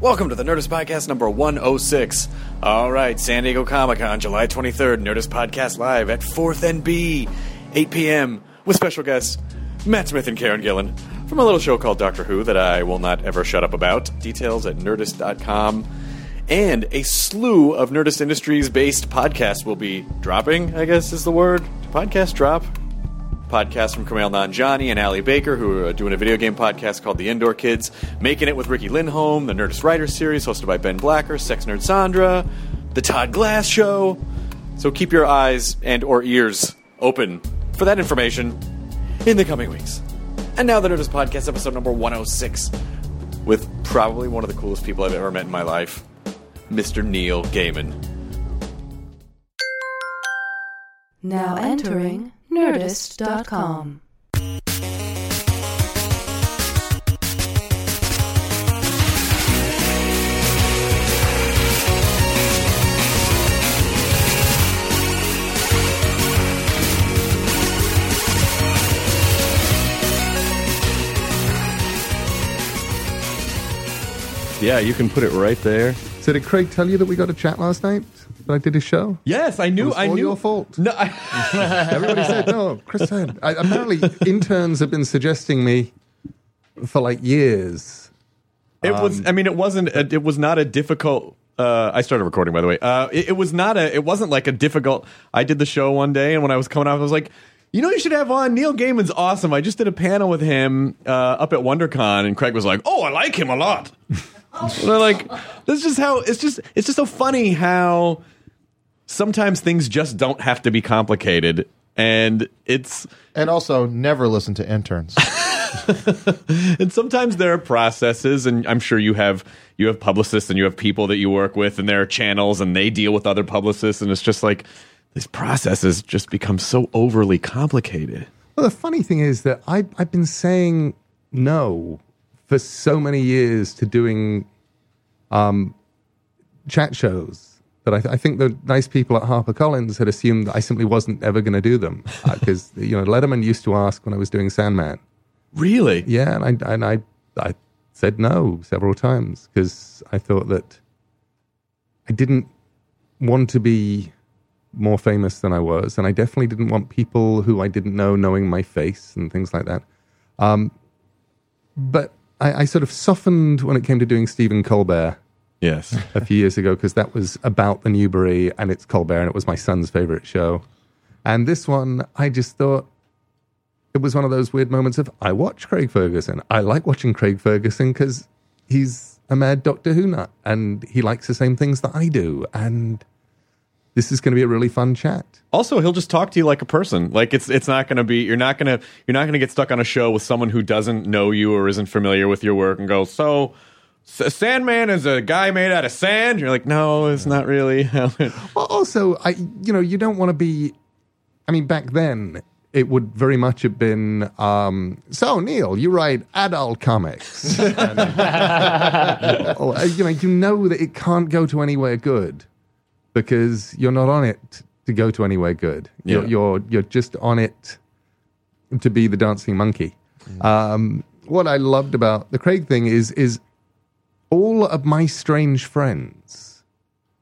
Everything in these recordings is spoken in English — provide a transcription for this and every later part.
Welcome to the Nerdist Podcast number 106. All right, San Diego Comic Con, July 23rd, Nerdist Podcast Live at 4th and B, 8 p.m., with special guests Matt Smith and Karen Gillan from a little show called Doctor Who that I will not ever shut up about. Details at nerdist.com. And a slew of Nerdist Industries based podcasts will be dropping, I guess is the word. Podcast drop? Podcast from Kumail Nanjiani and Ali Baker, who are doing a video game podcast called The Indoor Kids, Making It with Riki Lindhome, the Nerdist Writer series hosted by Ben Blacker, Sex Nerd Sandra, The Todd Glass Show. So keep your eyes and or ears open for that information in the coming weeks. And now the Nerdist Podcast, episode number 106, with probably one of the coolest people I've ever met in my life, Mr. Neil Gaiman. Now entering Nerdist.com. Yeah, you can put it right there. So did Craig tell you that we got a chat last night? I did a show? Yes, I knew. It was I all knew. your fault. No, I, Everybody said no. Chris said. I, apparently, interns have been suggesting me for like years. it was. I mean, it wasn't. A, it was not a difficult. Uh, I started recording, by the way. Uh, it, it was not a. It wasn't like a difficult. I did the show one day, and when I was coming out, I was like, you know, you should have on Neil Gaiman's awesome. I just did a panel with him uh, up at WonderCon, and Craig was like, oh, I like him a lot. I'm like, this is just how it's just. It's just so funny how sometimes things just don't have to be complicated, and it's. And also, never listen to interns. and sometimes there are processes and i'm sure you have you have publicists and you have people that you work with and there are channels and they deal with other publicists and it's just like these processes just become so overly complicated Well, the funny thing is that I, I've been saying no for so many years to doing um, chat shows that I, th- I think the nice people at HarperCollins had assumed that I simply wasn't ever going to do them because you know Letterman used to ask when I was doing Sandman. really Yeah, and I and I I said no several times because I thought that I didn't want to be more famous than I was, and I definitely didn't want people who I didn't know knowing my face and things like that. Um, but I, I sort of softened when it came to doing Stephen Colbert yes a few years ago because that was about the Newbery and it's Colbert and it was my son's favorite show. And this one, I just thought it was one of those weird moments of I watch Craig Ferguson. I like watching Craig Ferguson because he's a mad Doctor Who nut and he likes the same things that I do. And this is going to be a really fun chat. also he'll just talk to you like a person like it's it's not going to be you're not going to you're not going to get stuck on a show with someone who doesn't know you or isn't familiar with your work and go so S- Sandman is a guy made out of sand. You're like, no, it's not really. Well, also, I you know you don't want to be. I mean, back then it would very much have been. Um, so Neil, you write adult comics. And, well, uh, you know, you know that it can't go to anywhere good because you're not on it to go to anywhere good. You're Yeah. you're, you're just on it to be the dancing monkey. Um, what I loved about the Craig thing is is all of my strange friends,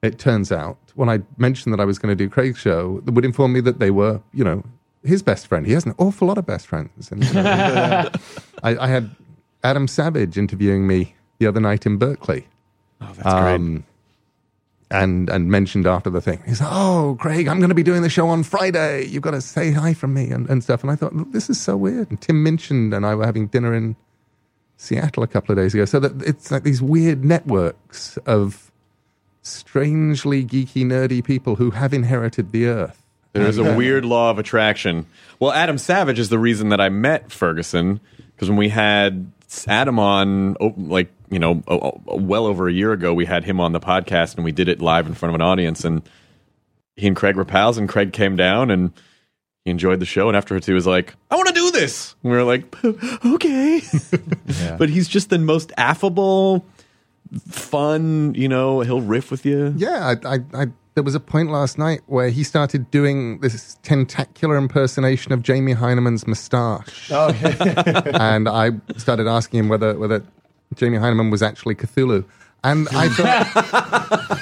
it turns out, when I mentioned that I was going to do Craig's show, would inform me that they were, you know, his best friend. He has an awful lot of best friends. And, you know, I, I had Adam Savage interviewing me the other night in Berkeley. Oh, that's great. Um, and and mentioned after the thing, he's like, "Oh, Craig, I'm going to be doing the show on Friday. You've got to say hi from me and, and stuff." And I thought, this is so weird. And Tim Minchin and I were having dinner in Seattle a couple of days ago. So that it's like these weird networks of strangely geeky, nerdy people who have inherited the earth. There's a uh, weird law of attraction. Well, Adam Savage is the reason that I met Ferguson because when we had Adam on, oh, like you know, oh, oh, well over a year ago, we had him on the podcast and we did it live in front of an audience, and he and Craig were pals, and Craig came down and he enjoyed the show, and afterwards he was like, "I want to do this." And we were like, "Okay," but he's just the most affable, fun. You know, he'll riff with you. Yeah, I, I, I, there was a point last night where he started doing this tentacular impersonation of Jamie Hyneman's moustache. Oh, yeah. and I started asking him whether whether Jamie Hyneman was actually Cthulhu. And I thought,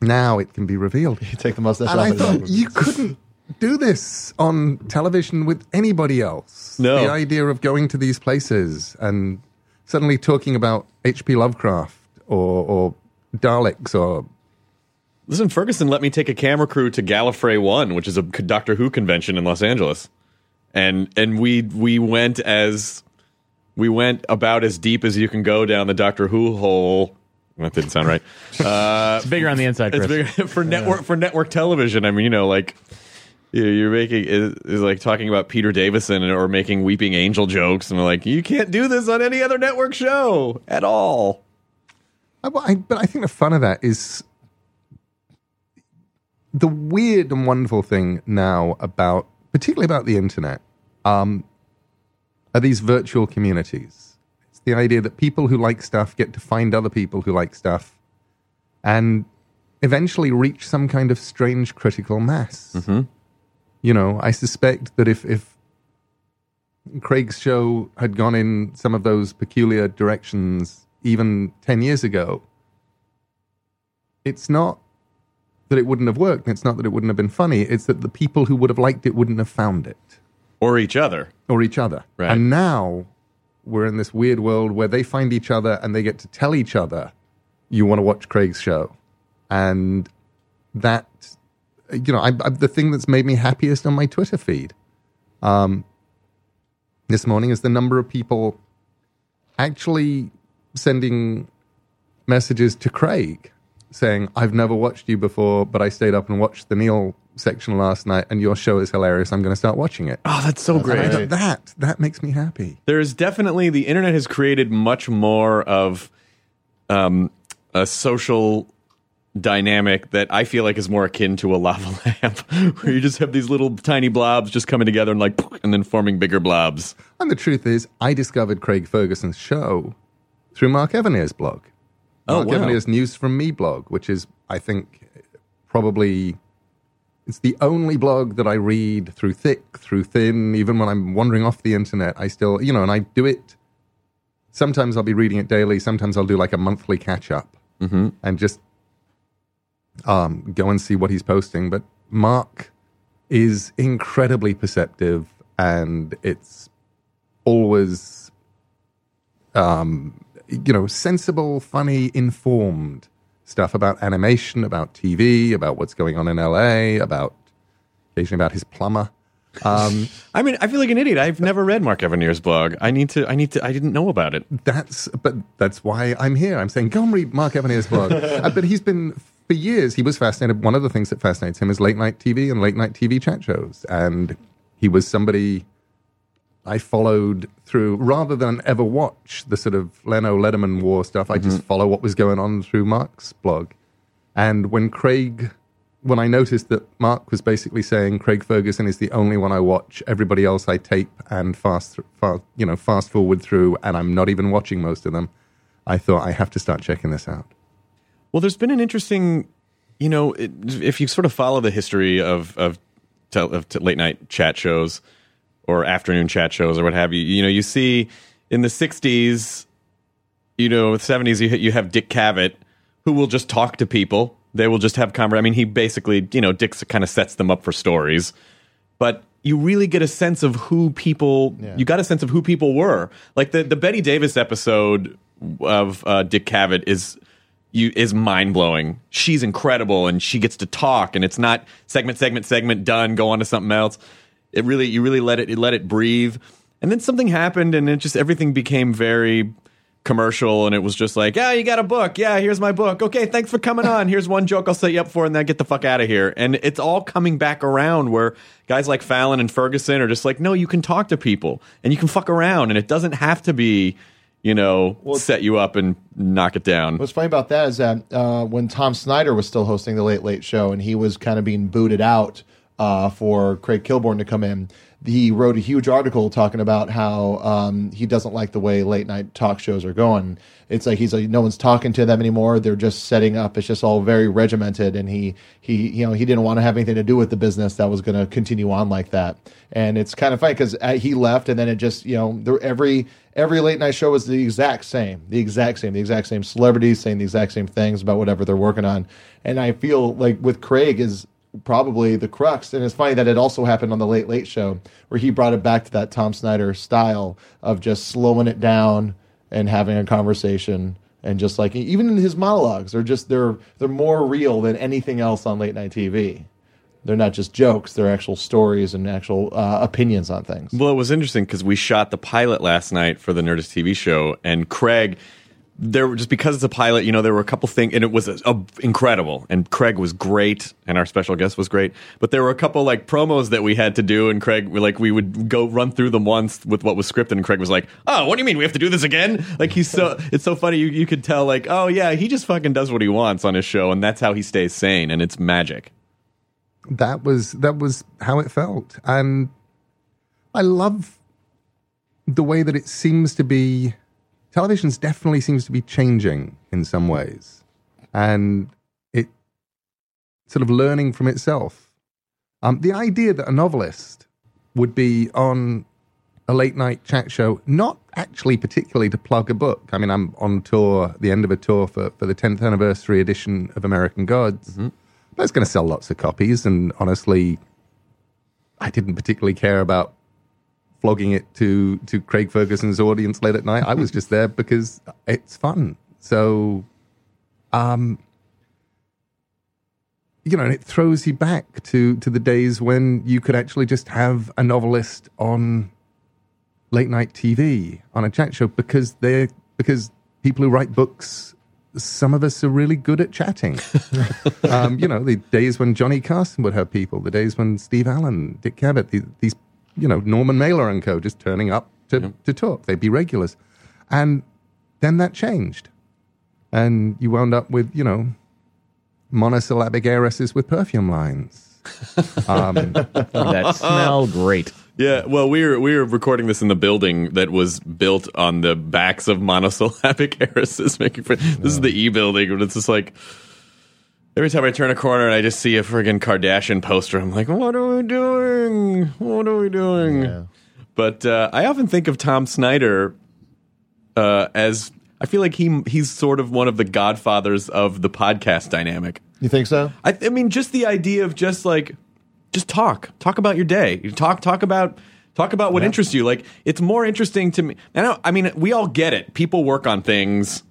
now it can be revealed. You take the mustache And off. I thought you couldn't do this on television with anybody else. No. The idea of going to these places and suddenly talking about H.P. Lovecraft or, or Daleks or Listen, Ferguson let me take a camera crew to Gallifrey One, which is a Doctor Who convention in Los Angeles, and and we we went as we went about as deep as you can go down the Doctor Who hole. That didn't sound right. Uh, It's bigger on the inside, it's bigger for network for network television. I mean, you know, like you- you're making is, is like talking about Peter Davison or making Weeping Angel jokes, and like, you can't do this on any other network show at all. I, I, but I think the fun of that is the weird and wonderful thing now about, particularly about the internet, um, are these virtual communities. It's the idea that people who like stuff get to find other people who like stuff and eventually reach some kind of strange critical mass. You know, I suspect that if, if Craig's show had gone in some of those peculiar directions even 10 years ago, it's not that it wouldn't have worked. It's not that it wouldn't have been funny. It's that the people who would have liked it wouldn't have found it Or each other. or each other. Right. And now we're in this weird world where they find each other and they get to tell each other, you want to watch Craig's show. And that, you know, I, I, the thing that's made me happiest on my Twitter feed um, this morning is the number of people actually sending messages to Craig saying, I've never watched you before, but I stayed up and watched the Neil section last night and your show is hilarious. I'm going to start watching it. Oh, that's so And I great. that that makes me happy. there's definitely the internet has created much more of um, a social dynamic that I feel like is more akin to a lava lamp, where you just have these little tiny blobs just coming together and like, and then forming bigger blobs. And the truth is, I discovered Craig Ferguson's show through Mark Evanier's blog. Oh, Mark wow. Evanier's News from Me blog, which is, I think, probably it's the only blog that I read through thick, through thin. Even when I'm wandering off the internet, I still, you know, and I do it. Sometimes I'll be reading it daily. Sometimes I'll do like a monthly catch up Mm-hmm. and just um, go and see what he's posting. But Mark is incredibly perceptive, and it's always, um, you know, sensible, funny, informed stuff about animation, about TV, about what's going on in LA, about occasionally about his plumber. Um, I mean, I feel like an idiot. I've never read Mark Evanier's blog. I need to. I need to. I didn't know about it. That's but that's why I'm here. I'm saying go and read Mark Evanier's blog. uh, but he's been for years. He was fascinated. One of the things that fascinates him is late night TV and late night TV chat shows. And he was somebody I followed through rather than ever watch the sort of Leno Letterman war stuff. I mm-hmm. just follow what was going on through Mark's blog. And when Craig, when I noticed that Mark was basically saying Craig Ferguson is the only one I watch, everybody else I tape and fast, fast, you know, fast forward through, and I'm not even watching most of them. I thought I have to start checking this out. Well, there's been an interesting, you know, it, if you sort of follow the history of of, tel- of t- late night chat shows or afternoon chat shows or what have you, you know, you see in the '60s, you know, the seventies, you you have Dick Cavett, who will just talk to people. They will just have conver. I mean, he basically, you know, Dick kind of sets them up for stories, but you really get a sense of who people. You got a sense of who people were. Like the the Bette Davis episode of uh, Dick Cavett is you is mind blowing. She's incredible, and she gets to talk, and it's not segment, segment, segment, done. Go on to something else. It really, you really let it, let it breathe. And then something happened, and it just everything became very commercial, and it was just like, yeah, you got a book, yeah, here's my book. Okay, thanks for coming on. Here's one joke I'll set you up for, and then get the fuck out of here. And it's all coming back around where guys like Fallon and Ferguson are just like, no, you can talk to people, and you can fuck around, and it doesn't have to be. You know, set you up and knock it down. What's funny about that is that uh, when Tom Snyder was still hosting the Late Late Show and he was kind of being booted out uh, for Craig Kilborn to come in, he wrote a huge article talking about how um, he doesn't like the way late night talk shows are going. It's like he's like no one's talking to them anymore. They're just setting up. It's just all very regimented, and he he you know he didn't want to have anything to do with the business that was going to continue on like that. And it's kind of funny because he left, and then it just you know there, every every late night show was the exact same, the exact same, the exact same celebrities saying the exact same things about whatever they're working on. And I feel like with Craig is probably the crux. And it's funny that it also happened on the Late Late Show where he brought it back to that Tom Snyder style of just slowing it down and having a conversation. And just like even in his monologues, they're just they're they're more real than anything else on late night TV. They're not just jokes; they're actual stories and actual uh, opinions on things. Well, it was interesting because we shot the pilot last night for the Nerdist TV show, and Craig, there were just because it's a pilot, you know, there were a couple things, and it was a, a- incredible. And Craig was great, and our special guest was great. But there were a couple like promos that we had to do, and Craig, we, like, we would go run through them once with what was scripted, and Craig was like, "Oh, what do you mean we have to do this again?" Like he's so, it's so funny. You you could tell like, oh yeah, he just fucking does what he wants on his show, and that's how he stays sane, and it's magic. that was that was how it felt and i love the way that it seems to be television's definitely seems to be changing in some ways and it sort of learning from itself um, the idea that a novelist would be on a late night chat show, not actually particularly to plug a book. I mean, I'm on tour, the end of a tour for, for the 10th anniversary edition of American Gods. That's going to sell lots of copies. And honestly, I didn't particularly care about flogging it to, to Craig Ferguson's audience late at night. I was just there because it's fun. So, um, you know, and it throws you back to, to the days when you could actually just have a novelist on late night TV on a chat show because they're because people who write books, some of us are really good at chatting. um, you know, the days when Johnny Carson would have people, the days when Steve Allen, Dick Cavett, the, these, you know, Norman Mailer and co. just turning up to, to talk. They'd be regulars. And then that changed. And you wound up with, you know, monosyllabic heiresses with perfume lines. Um, that smell great. Yeah, well, we were we were recording this in the building that was built on the backs of monosyllabic heiresses making friends. This is the E building, and it's just like every time I turn a corner and I just see a friggin' Kardashian poster, I'm like, what are we doing? What are we doing? But uh, I often think of Tom Snyder uh, as I feel like he he's sort of one of the godfathers of the podcast dynamic. You think so? I, I mean, just the idea of just like, just talk, talk about your day, You talk, talk about, talk about what interests you. Like, it's more interesting to me. And I, I mean, we all get it. People work on things,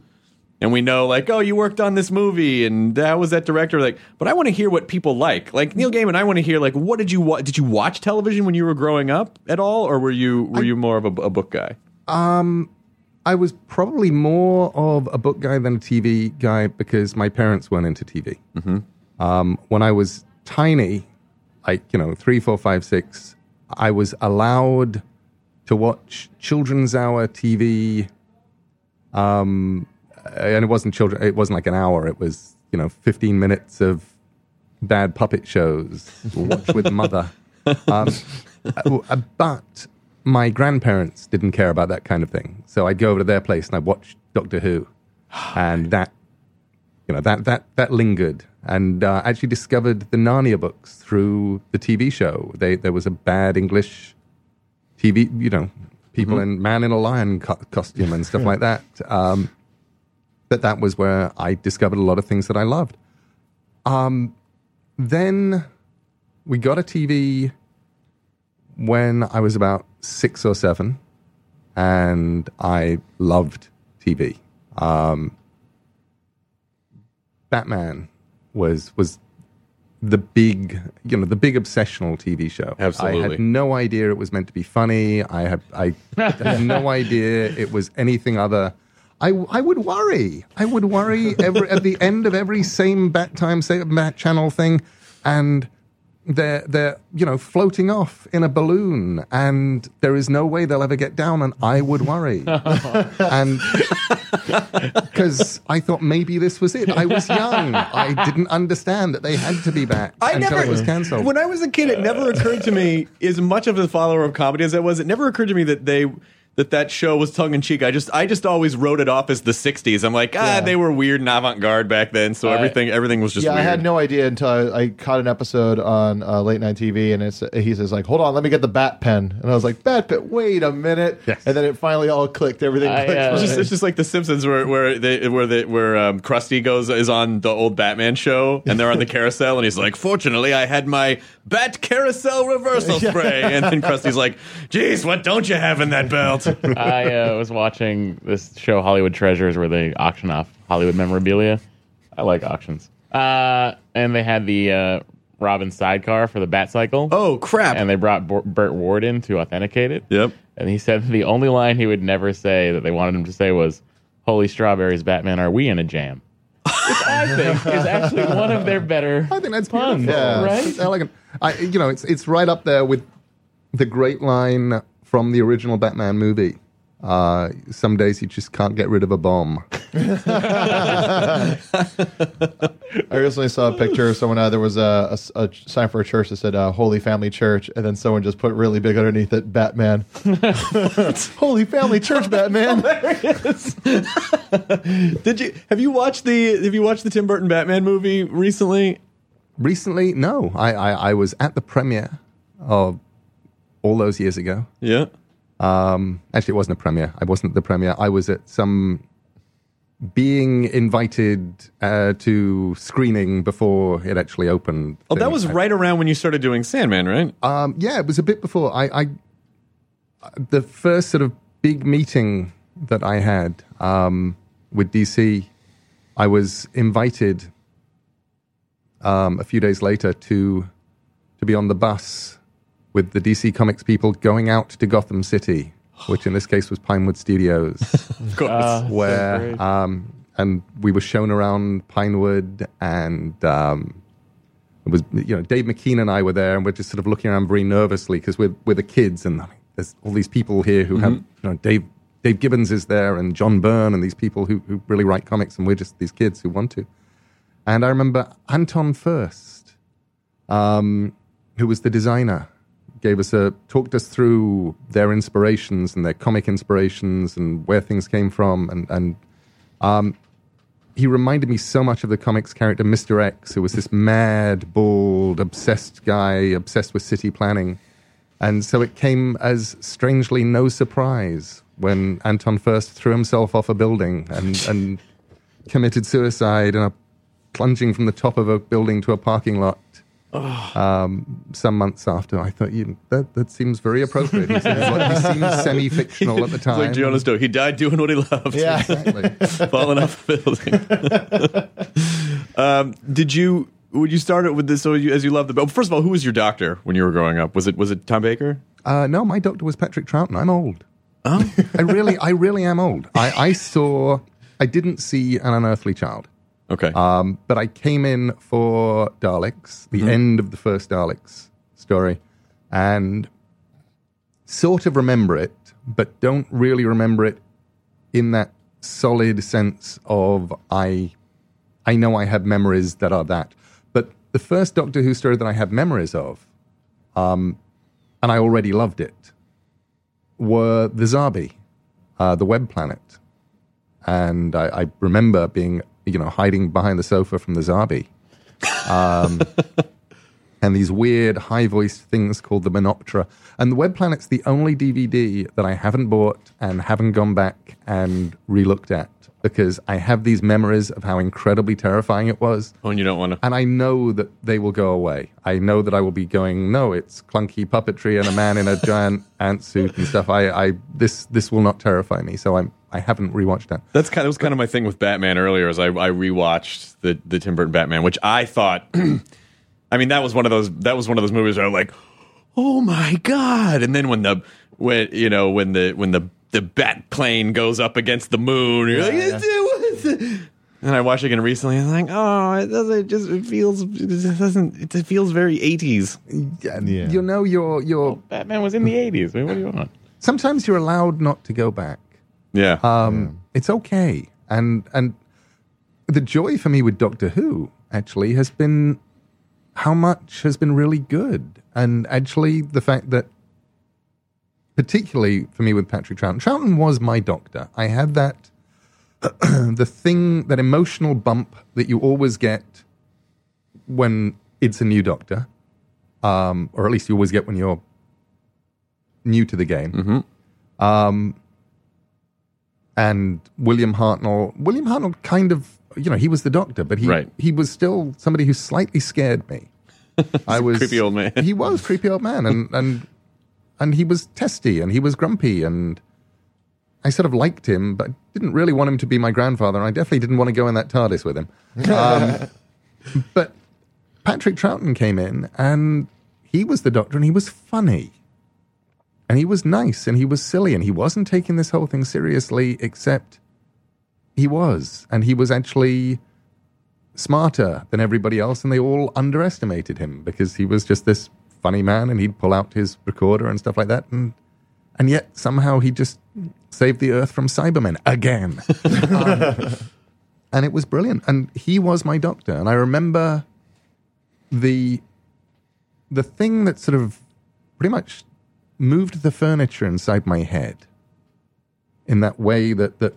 and we know, like, oh, you worked on this movie, and that was that director. Like, but I want to hear what people like. Like Neil Gaiman, I want to hear like, what did you wa- did you watch television when you were growing up at all, or were you were you more of a, a book guy? Um i was probably more of a book guy than a TV guy because my parents weren't into TV. Mm-hmm. Um, when I was tiny, like, you know, three, four, five, six, I was allowed to watch Children's Hour TV. Um, and it wasn't children, it wasn't like an hour, it was, you know, 15 minutes of bad puppet shows, watch with mother. Um, uh, but my grandparents didn't care about that kind of thing. So I'd go over to their place and I'd watch Doctor Who. And that, you know, that, that, that lingered. And uh, actually discovered the Narnia books through the TV show. They, there was a bad English TV, you know, people in man in a lion co- costume and stuff like that. Um, that that was where I discovered a lot of things that I loved. Um, then we got a TV when I was about six or seven, and I loved TV. Um, Batman was was the big, you know, the big obsessional TV show. Absolutely, I had no idea it was meant to be funny. I had I had no idea it was anything other. I, I would worry. I would worry every, at the end of every same bat time, same bat channel thing, and they're they're you know floating off in a balloon, and there is no way they'll ever get down, and I would worry, and because I thought maybe this was it. I was young. I didn't understand that they had to be back I until never it was cancelled. When I was a kid, it never occurred to me, as much of a follower of comedy as I was, it never occurred to me that they that that show was tongue in cheek. I just I just always wrote it off as the '60s. I'm like, ah, Yeah. they were weird and avant garde back then, so I- everything everything was just yeah, weird. I had no idea until I, I caught an episode on uh, late night TV, and it's he says like, "Hold on, let me get the bat pen," and I was like, "Bat pen? Wait a minute!" Yes. And then it finally all clicked. Everything I, clicked. uh, It's just, it's just like The Simpsons, where where they where they where um, Krusty goes is on the old Batman show, and they're on the carousel, and he's like, "Fortunately, I had my Bat Carousel reversal spray," and then Krusty's like, "Geez, what don't you have in that belt?" I uh, was watching this show, Hollywood Treasures, where they auction off Hollywood memorabilia. I like auctions. Uh, and they had the uh, Robin sidecar for the Bat Cycle. oh crap! And they brought Bo- Burt Ward in to authenticate it. Yep. And he said the only line he would never say that they wanted him to say was, Holy strawberries, Batman, are we in a jam? Which I think is actually one of their better I think that's puns, beautiful. Yeah. right? It's elegant. I, you know, it's it's right up there with the great line from the original Batman movie. Uh, some days you just can't get rid of a bomb. I recently saw a picture of someone. Uh, there was a, a- a sign for a church that said uh, "Holy Family Church," and then someone just put really big underneath it "Batman." Holy Family Church, Batman. Did you have you watched the have you watched the Tim Burton Batman movie recently? Recently, no, I, I, I was at the premiere of all those years ago. Yeah. Um, actually, it wasn't a premiere. I wasn't at the premiere. I was at some being invited uh, to screening before it actually opened. Oh, that was I- right around when you started doing Sandman, right? Um, yeah, it was a bit before. I, I the first sort of big meeting that I had um, with DC, I was invited um, a few days later to to be on the bus with the DC Comics people going out to Gotham City, which in this case was Pinewood Studios Of course. Uh, where great. um, and we were shown around Pinewood, and um, it was you know Dave McKean and I were there, and we're just sort of looking around very nervously because we're we're the kids, and I mean, there's all these people here who have you know Dave Dave Gibbons is there, and John Byrne, and these people who who really write comics, and we're just these kids who want to. And I remember Anton Furst, um, who was the designer, gave us a talked us through their inspirations and their comic inspirations and where things came from, and and um, he reminded me so much of the comics character Mr. X, who was this mad, bald, obsessed guy, obsessed with city planning. And so it came as strangely no surprise when Anton Furst threw himself off a building and, and committed suicide and a plunging from the top of a building to a parking lot. Um, some months after, I thought you, that that seems very appropriate. He seems, like, he seems semi-fictional at the It's time. like Jonas Doe. He died doing what he loved. Yeah. Exactly. falling off a building. um, did you? Would you start it with this? So you, as you love the. Oh, first of all, who was your doctor when you were growing up? Was it was it Tom Baker? Uh, no, my doctor was Patrick Troughton. I'm old. Oh, I really, I really am old. I, I saw, I didn't see an unearthly child, Okay. um, but I came in for Daleks, the end of the first Daleks story, and sort of remember it, but don't really remember it in that solid sense of I, I know I have memories that are that. But the first Doctor Who story that I have memories of, um, and I already loved it, were the Zarbi, uh, the web planet. And I, I remember being, you know, hiding behind the sofa from the Zarbi. Um, and these weird high voiced things called the Menoptra. And the Web Planet's the only DVD that I haven't bought and haven't gone back and relooked at because I have these memories of how incredibly terrifying it was. Oh, and you don't want to. And I know that they will go away. I know that I will be going, no, it's clunky puppetry and a man in a giant ant suit and stuff. I, I this this will not terrify me. So I'm I haven't rewatched that. That's kind of, that was kind of my thing with Batman earlier. Is I, I rewatched the the Tim Burton Batman, which I thought. I mean, that was one of those. That was one of those movies where I'm like, oh my god! And then when the when you know when the when the the bat plane goes up against the moon, you're like, "It's- it and I watched it again recently. and I'm like, oh, it doesn't. It just it feels. It just doesn't. It feels very 80s. And Yeah. You know, your your you're Batman was in the 80s. I mean, what do you want? sometimes you're allowed not to go back. Yeah. Um, It's okay, and and the joy for me with Doctor Who actually has been how much has been really good, and actually the fact that, particularly for me with Patrick Troughton, Troughton was my doctor. I had that the thing that emotional bump that you always get when it's a new doctor, um, or at least you always get when you're new to the game. Um, and William Hartnell. William Hartnell kind of, you know, he was the doctor, but he Right. he was still somebody who slightly scared me. I was creepy old man. He was creepy old man, and and and he was testy, and he was grumpy, and I sort of liked him, but didn't really want him to be my grandfather, and I definitely didn't want to go in that TARDIS with him. Um, but Patrick Troughton came in, and he was the doctor, and he was funny and he was nice and he was silly and he wasn't taking this whole thing seriously except he was. And he was actually smarter than everybody else and they all underestimated him because he was just this funny man and he'd pull out his recorder and stuff like that. And and yet somehow he just saved the earth from cybermen again. Um, and it was brilliant. And he was my doctor. And i remember the the thing that sort of pretty much moved the furniture inside my head in that way that that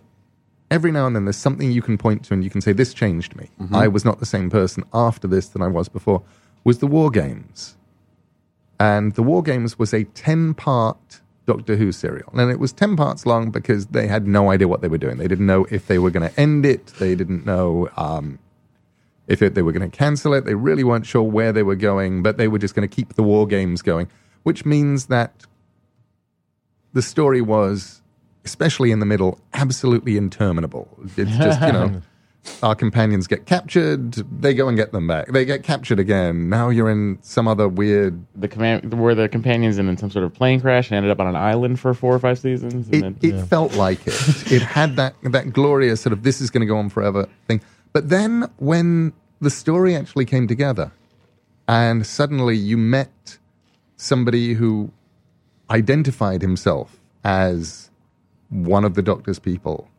every now and then there's something you can point to and you can say this changed me. I was not the same person after this than I was before. Was the War Games, and the War Games was a ten part Doctor Who serial, and it was ten parts long because they had no idea what they were doing. They didn't know if they were going to end it. They didn't know. Um, if it, they were going to cancel it. They really weren't sure where they were going, but they were just going to keep the war games going, which means that the story was, especially in the middle, absolutely interminable. It's just, you know, our companions get captured, they go and get them back. They get captured again. Now you're in some other weird. The command were the companions in some sort of plane crash and ended up on an island for four or five seasons. And It, then, it felt like it. It had that that glorious sort of this is going to go on forever thing. But then when the story actually came together, and suddenly you met somebody who identified himself as one of the Doctor's people,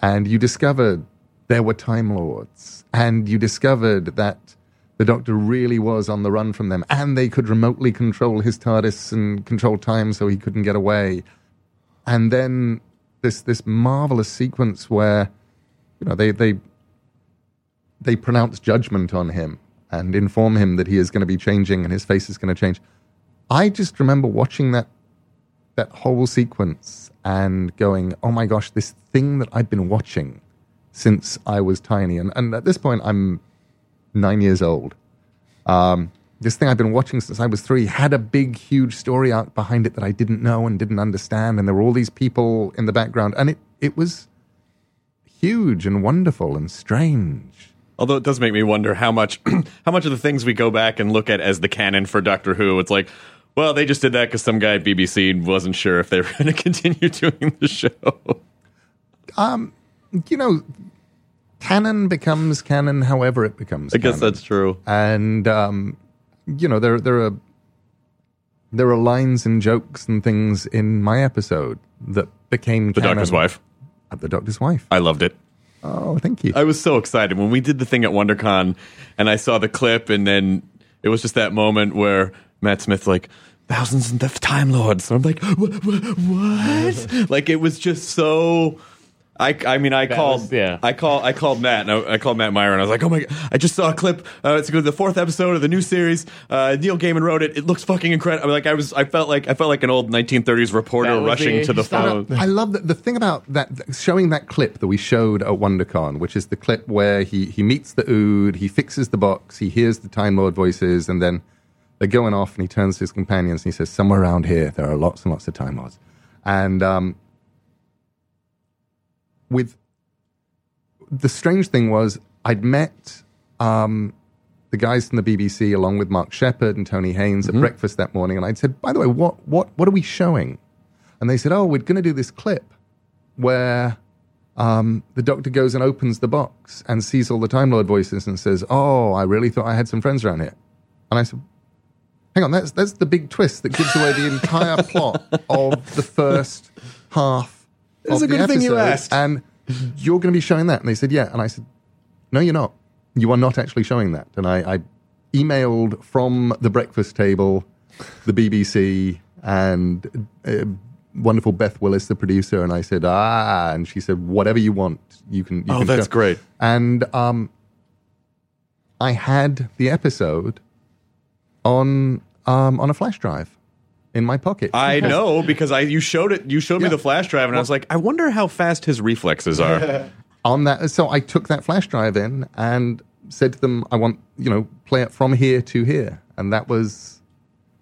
and you discovered there were Time Lords, and you discovered that the Doctor really was on the run from them, and they could remotely control his TARDIS and control time so he couldn't get away. And then this this marvelous sequence where you know they they they pronounce judgment on him and inform him that he is going to be changing and his face is going to change. I just remember watching that that whole sequence and going, "Oh my gosh, this thing that I've been watching since I was tiny." And and at this point, I'm nine years old. Um, this thing I've been watching since I was three had a big, huge story arc behind it that I didn't know and didn't understand, and there were all these people in the background, and it it was huge and wonderful and strange. Although it does make me wonder how much how much of the things we go back and look at as the canon for Doctor Who, it's like, well, they just did that because some guy at BBC wasn't sure if they were going to continue doing the show. Um, You know, canon becomes canon, however it becomes. I guess that's true. and um, you know there there are there are lines and jokes and things in my episode that became The Doctor's wife. of the Doctor's wife. I loved it. Oh, thank you. I was so excited when we did the thing at WonderCon, and I saw the clip, and then it was just that moment where Matt Smith's like thousands of Time Lords. And I'm like, "Wha- wha- what? like it was just so. I, I mean, I That called, was- yeah. I call, I called Matt, and I, I called Matt Meyer, and I was like, "Oh my god, I just saw a clip. Uh, it's the fourth episode of the new series. Uh, Neil Gaiman wrote it. It looks fucking incredible. Like I was, I felt like, I felt like an old 1930s reporter rushing the- to the Stop. phone. I love that the thing about that showing that clip that we showed at WonderCon, which is the clip where he he meets the Ood, he fixes the box, he hears the Time Lord voices, and then they're going off, and he turns to his companions and he says, "Somewhere around here, there are lots and lots of Time Lords," and um, with the strange thing was I'd met um, the guys from the BBC along with Mark Sheppard and Toby Haynes at breakfast that morning, and I'd said, "By the way, what what what are we showing?" And they said, "Oh, we're going to do this clip where um, the Doctor goes and opens the box and sees all the Time Lord voices and says, "Oh, I really thought I had some friends around here." And I said, "Hang on, that's that's the big twist that gives away the entire plot of the first half." It's of a the good thing you episode, asked. And you're going to be showing that? And they said, "Yeah." And I said, "No, you're not. You are not actually showing that." And I, I emailed from the breakfast table, the BBC, and uh, wonderful Beth Willis, the producer, and I said, "Ah," and she said, "Whatever you want, you can." You Oh, can that's show." great. And um, I had the episode on um, on a flash drive in my pocket. I know because I you showed it. You showed me Yeah. the flash drive, and I was like, I wonder how fast his reflexes are. on that. So I took that flash drive in and said to them, "I want you know play it from here to here," and that was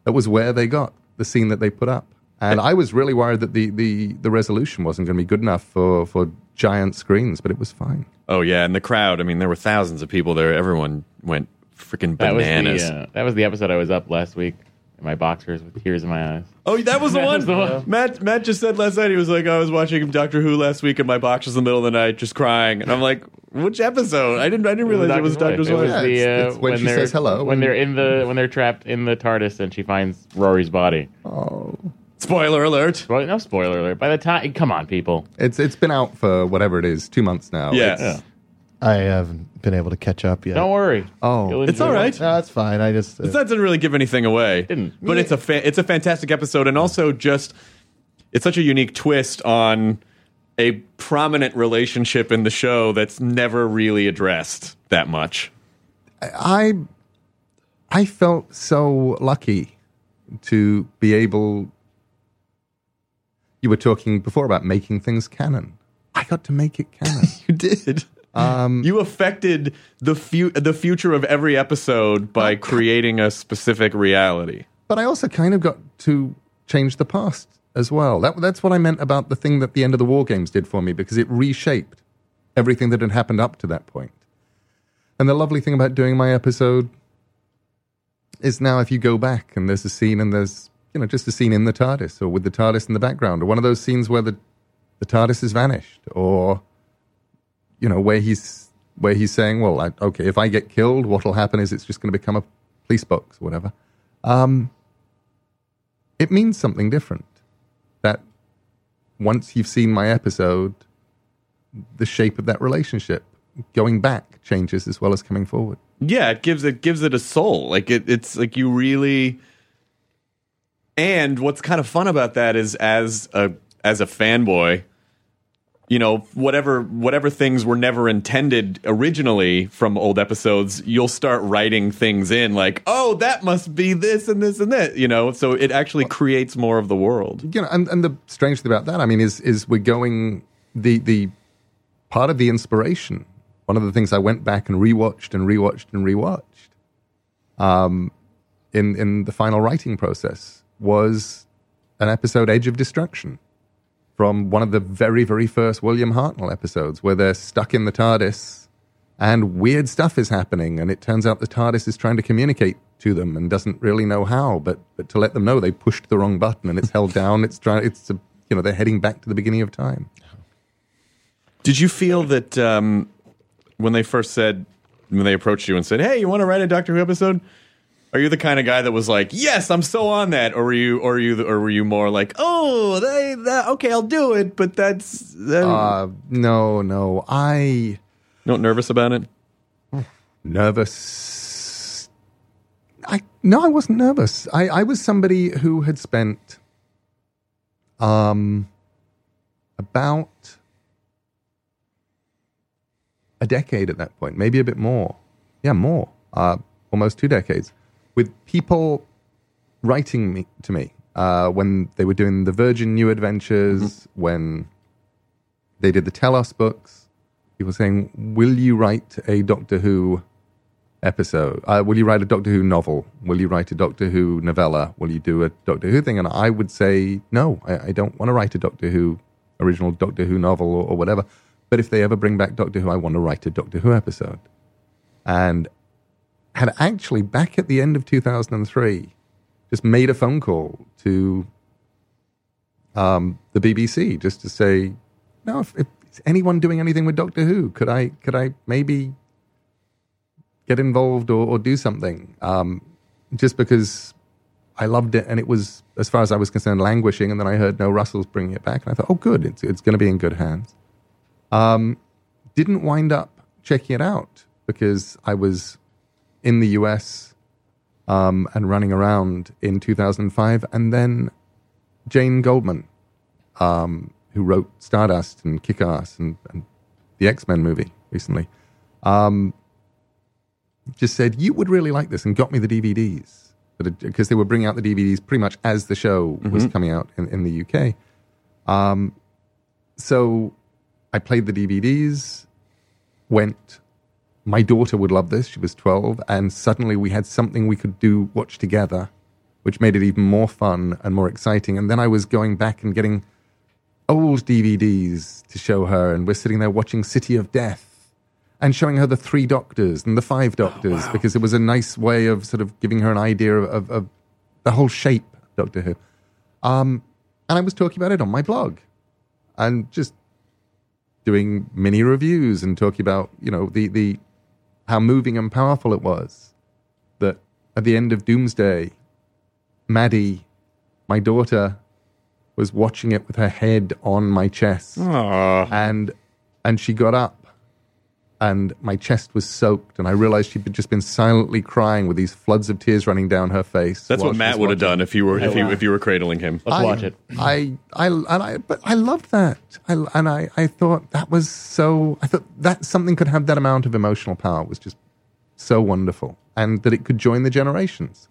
that was where they got the scene that they put up. And I was really worried that the the, the resolution wasn't going to be good enough for for giant screens, but it was fine. oh yeah, and the crowd. I mean, there were thousands of people there. Everyone went freaking That was bananas. the uh, that was the episode I was up last week in my boxers with tears in my eyes. Oh, that was the That one. was the one. Matt Matt just said last night. He was like, I was watching Doctor Who last week, and my box was in the middle of the night, just crying. And I'm like, which episode? I didn't. I didn't realize it was Doctor's It was wife. Yeah, the it's- uh, it's when when she says hello when they're in the when they're trapped in the TARDIS and she finds Rory's body. Oh. Spoiler alert. Well, no spoiler alert. By the time, come on, people. It's it's been out for whatever it is, two months now. Yeah. It's- I haven't been able to catch up yet. Don't worry. Oh. You'll It's enjoy all No, that's fine. I just uh, It doesn't really give anything away. Didn't. But it's a fa- it's a fantastic episode, and also just it's such a unique twist on a prominent relationship in the show that's never really addressed that much. I I felt so lucky to be able. You were talking before about making things canon. I got to make it canon. You did. Um, you affected the fu- the future of every episode by creating a specific reality. but I also kind of got to change the past as well. That, that's what I meant about the thing that the end of the war games did for me because it reshaped everything that had happened up to that point. And the lovely thing about doing my episode is now if you go back and there's a scene and there's you know just a scene in the TARDIS or with the TARDIS in the background or one of those scenes where the the TARDIS has vanished or you know where he's where he's saying, well, I, okay, if I get killed, what'll happen is it's just going to become a police box or whatever. Um, it means something different. That once you've seen my episode, the shape of that relationship going back changes as well as coming forward. Yeah, it gives it gives it a soul. Like it, it's like you really. And what's kind of fun about that is as a as a fanboy, you know, whatever whatever things were never intended originally from old episodes, you'll start writing things in like, oh, that must be this and this and that, you know. So it actually creates more of the world. you know, and, and the strange thing about that, I mean, is is we're going the the part of the inspiration. One of the things I went back and rewatched and rewatched and rewatched, um, in in the final writing process was an episode Edge of Destruction from one of the very very first William Hartnell episodes where they're stuck in the TARDIS and weird stuff is happening. And it turns out the TARDIS is trying to communicate to them and doesn't really know how. But but to let them know they pushed the wrong button and it's held down. It's trying it's a, you know they're heading back to the beginning of time. Did you feel that um, when they first said when they approached you and said, "Hey, you want to write a Doctor Who episode?" Are you the kind of guy that was like, "Yes, I'm so on that," or were you, or were you, or were you more like, "Oh, they, that, okay, I'll do it," but that's uh, uh no no i not nervous about it. nervous i no i wasn't nervous i i was somebody who had spent um about a decade at that point, maybe a bit more. Yeah, more. Uh, almost two decades. With people writing me, to me uh, when they were doing the Virgin New Adventures, when they did the Telos books. People saying, "Will you write a Doctor Who episode? Uh, will you write a Doctor Who novel? Will you write a Doctor Who novella? Will you do a Doctor Who thing?" And I would say, "No, I, I don't want to write a Doctor Who original Doctor Who novel or, or whatever. But if they ever bring back Doctor Who, I want to write a Doctor Who episode." And had actually back at the end of 2003 just made a phone call to um, the BBC just to say, no, if, if anyone doing anything with Doctor Who, could I could I maybe get involved or, or do something? Um, just because I loved it and it was, as far as I was concerned, languishing. And then I heard no Russell's bringing it back, and I thought, oh, good, it's it's going to be in good hands. Um, didn't wind up checking it out because I was in the US um, and running around in 2005. And then Jane Goldman, um, who wrote Stardust and Kick Ass and, and the X Men movie recently, um, just said, You would really like this, and got me the DVDs. Because they were bringing out the DVDs pretty much as the show was coming out in, in the UK. Um, so I played the DVDs, went my daughter would love this. She was 12. And suddenly we had something we could do, watch together, which made it even more fun and more exciting. And then I was going back and getting old DVDs to show her. And we're sitting there watching City of Death and showing her the three doctors and the five doctors because it was a nice way of sort of giving her an idea of, of, of the whole shape of Doctor Who. Um, and I was talking about it on my blog and just doing mini reviews and talking about, you know, the, the how moving and powerful it was that at the end of Doomsday, Maddie, my daughter, was watching it with her head on my chest, and and she got up, and my chest was soaked, and I realized she'd just been silently crying with these floods of tears running down her face. That's what Matt would have done if you were if you if you were cradling him. Let's I- watch it. I, I, and I, but I loved that. I, and I, I thought that was so. I thought that something could have that amount of emotional power was just so wonderful, and that it could join the generations.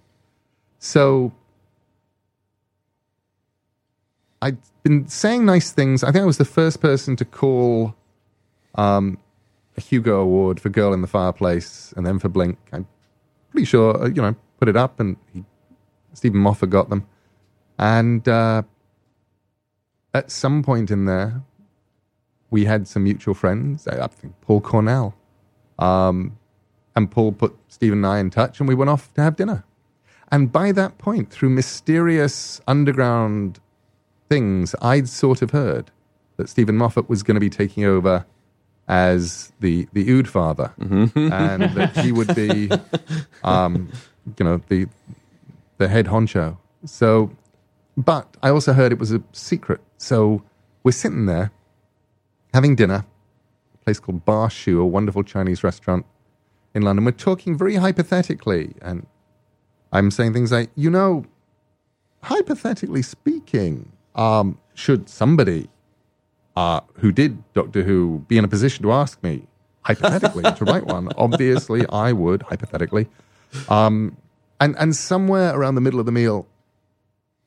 So I'd been saying nice things. I think I was the first person to call um, a Hugo Award for Girl in the Fireplace, and then for Blink. I'm pretty sure, uh, you know, put it up, and he, Steven Moffat got them. And uh, at some point in there, we had some mutual friends. I I think Paul Cornell. Um, and Paul put Steven and I in touch, and we went off to have dinner. And by that point, through mysterious underground things, I'd sort of heard that Steven Moffat was going to be taking over as the the Ood father, and that he would be, um, you know, the the head honcho. So, but I also heard it was a secret. So we're sitting there having dinner, a place called Bar Shu, a wonderful Chinese restaurant in London. We're talking very hypothetically, and I'm saying things like, you know, hypothetically speaking, um, should somebody uh, who did Doctor Who be in a position to ask me hypothetically to write one, obviously I would hypothetically. Um, and and somewhere around the middle of the meal,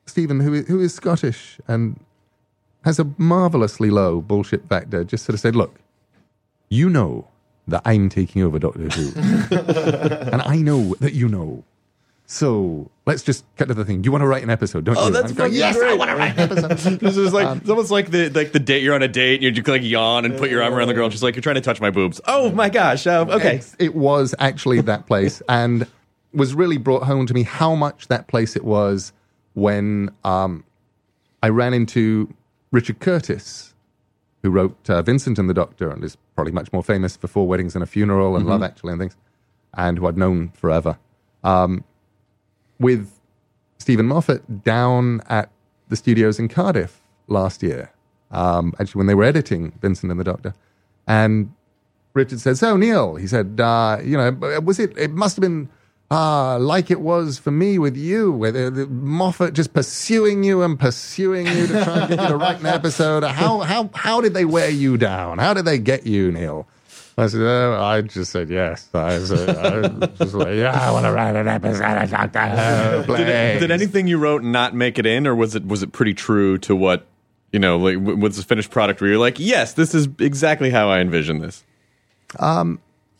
Steven, who is, who is Scottish and has a marvelously low bullshit factor, just sort of said, "Look, you know that I'm taking over Doctor Who, and I know that you know." So let's just cut to the thing. Do you want to write an episode? Don't you? Oh, you? that's going, yes, I want to write an episode. This is like it's almost like the like the date you're on a date and you just like yawn and put your arm around the girl and she's like you're trying to touch my boobs. Oh my gosh. Uh, okay. It's- it was actually that place, and was really brought home to me how much that place it was when um, I ran into Richard Curtis, who wrote uh, Vincent and the Doctor, and is probably much more famous for Four Weddings and a Funeral and Love Actually and things, and who I'd known forever. Um, with Steven Moffat down at the studios in Cardiff last year, um, actually when they were editing Vincent and the Doctor, and Richard said, "So Neil," he said, uh, "You know, was it? It must have been uh, like it was for me with you, with Moffat just pursuing you and pursuing you to try and get you to write an episode. How how how did they wear you down? How did they get you, Neil?" I said, oh, I just said yes. I, said, I just like, yeah, I want to write an episode of Doctor Who. Did, it- did anything you wrote not make it in, or was it was it pretty true to what you know? Like, was the finished product where you're like, yes, this is exactly how I envision this.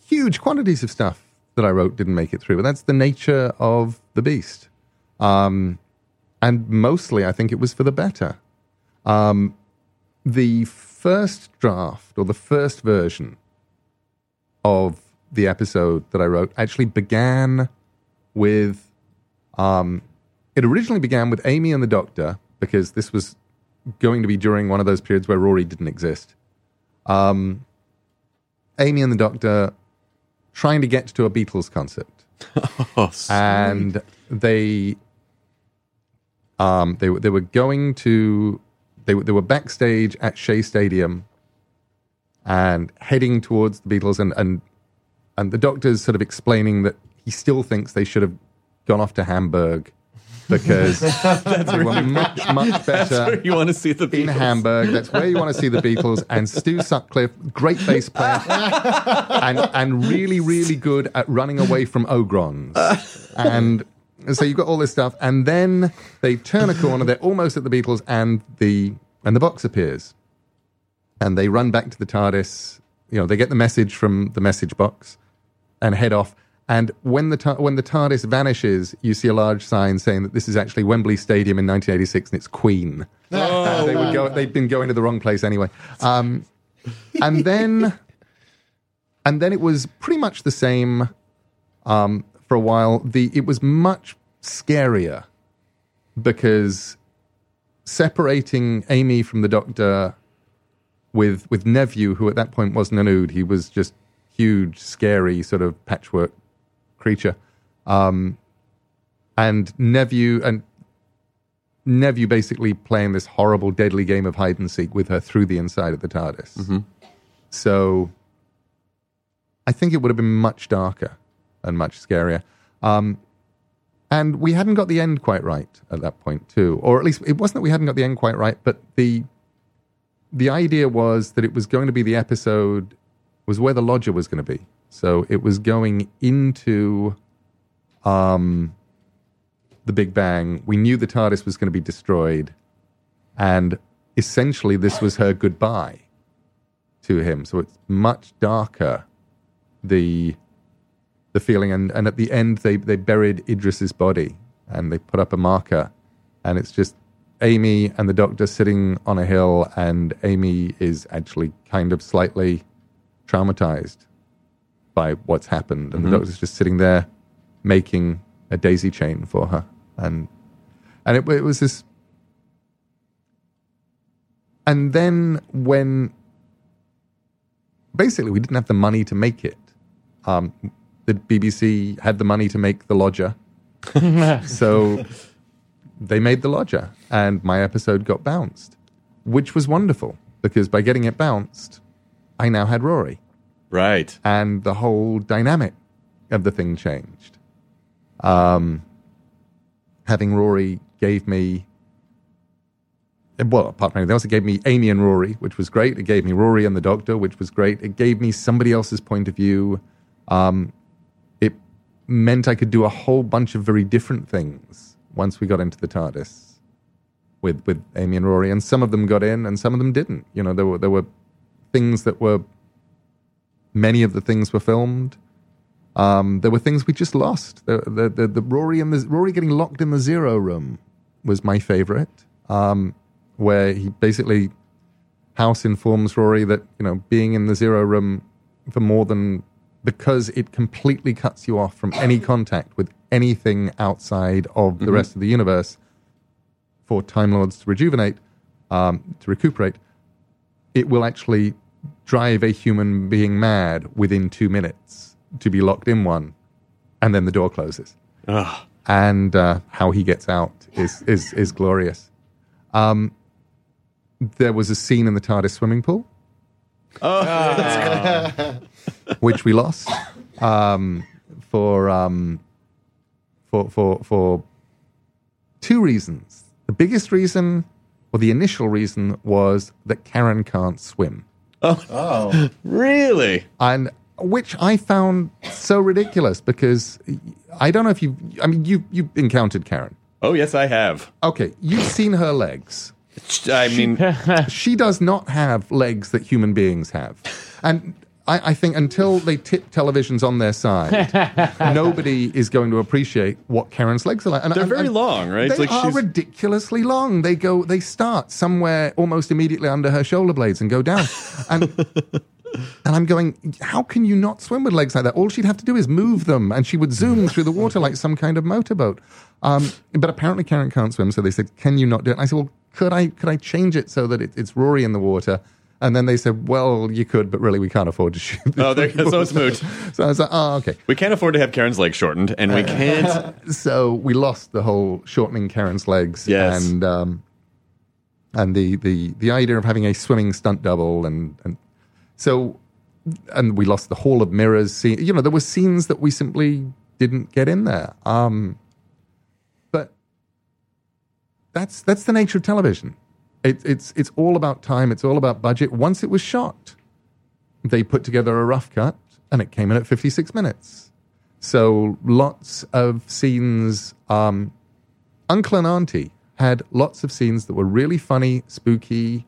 huge quantities of stuff that I wrote didn't make it through, but that's the nature of the beast. Um, and mostly, I think it was for the better. Um, the first draft or the first version of the episode that I wrote actually began with. Um, it originally began with Amy and the Doctor because this was going to be during one of those periods where Rory didn't exist. Um, Amy and the Doctor trying to get to a Beatles concert, Oh, and they um they were they were going to they were- they were backstage at Shea Stadium and heading towards the Beatles and and and the Doctor's sort of explaining that he still thinks they should have gone off to Hamburg because they were much much better where you want to see the in Beatles. Hamburg. That's where you want to see the Beatles. And Stu Sutcliffe, great bass player, and and really really good at running away from ogrons. And so you've got all this stuff, and then they turn a corner. They're almost at the Beatles, and the and the box appears, and they run back to the TARDIS. You know, they get the message from the message box, and head off. And when the Ta- when the TARDIS vanishes, you see a large sign saying that this is actually Wembley Stadium in 1986, and it's Queen. Oh. they would go. They'd been going to the wrong place anyway. Um, and then, and then it was pretty much the same um, for a while. The it was much scarier because separating Amy from the Doctor with with Nephew, who at that point wasn't an ood, he was just huge, scary sort of patchwork creature. Um, and Nephew and Nephew basically playing this horrible, deadly game of hide and seek with her through the inside of the TARDIS. So I think it would have been much darker and much scarier. Um, and we hadn't got the end quite right at that point, too. Or at least it wasn't that we hadn't got the end quite right, but the the idea was that it was going to be the episode was where the lodger was going to be. So it was going into um, the Big Bang. We knew the TARDIS was going to be destroyed, and essentially this was her goodbye to him. So it's much darker. The the feeling, and, and at the end they they buried Idris's body and they put up a marker, and it's just Amy and the Doctor sitting on a hill, and Amy is actually kind of slightly traumatized by what's happened, and the Doctor's just sitting there making a daisy chain for her, and and it, it was this. And then when basically we didn't have the money to make it, um, the BBC had the money to make the lodger, so they made the lodger, and my episode got bounced, which was wonderful because by getting it bounced, I now had Rory Right. and the whole dynamic of the thing changed. Um, having Rory gave me, well, apart from anything else, it gave me Amy and Rory, which was great. It gave me Rory and the Doctor, which was great. It gave me somebody else's point of view. Um, it meant I could do a whole bunch of very different things once we got into the TARDIS with with Amy and Rory, and some of them got in, and some of them didn't. You know, there were there were things that were many of the things were filmed. Um, there were things we just lost. The, the, the, the Rory and the Rory getting locked in the zero room was my favorite, um, where he basically House informs Rory that you know being in the zero room for more than because it completely cuts you off from any contact with anything outside of the rest of the universe. For Time Lords to rejuvenate, um, to recuperate, it will actually drive a human being mad within two minutes to be locked in one, and then the door closes. Ugh. And uh, how he gets out is is is glorious. Um, there was a scene in the TARDIS swimming pool, which we lost um, for um, for for for two reasons. The biggest reason, or the initial reason, was that Karen can't swim. Oh, Really? and which I found so ridiculous because I don't know if you. I mean, you you encountered Karen. Oh, yes, I have. Okay, you've seen her legs. I mean, She does not have legs that human beings have, and. I, I think until they tip televisions on their side, nobody is going to appreciate what Karen's legs are like. And, They're and- very and long, right? It's They like are she's- ridiculously long. They go, they start somewhere almost immediately under her shoulder blades and go down. And and I'm going, how can you not swim with legs like that? All she'd have to do is move them, and she would zoom through the water like some kind of motorboat. Um, but apparently Karen can't swim, so they said, "Can you not do it?" And I said, "Well, could I? Could I change it so that it, it's Rory in the water?" And then they said, "Well, you could, but really, we can't afford to shoot." Oh, there. So it's moot. So I was like, "Oh, okay." we can't afford to have Karen's legs shortened, and we can't. so we lost the whole shortening Karen's legs. Yes. And um, and the, the the idea of having a swimming stunt double and and so and we lost the Hall of Mirrors scene. You know, there were scenes that we simply didn't get in there. Um, but that's that's the nature of television. It, it's it's all about time. It's all about budget. Once it was shot, they put together a rough cut, and it came in at fifty six minutes. So lots of scenes. Um, Uncle and Auntie had lots of scenes that were really funny, spooky,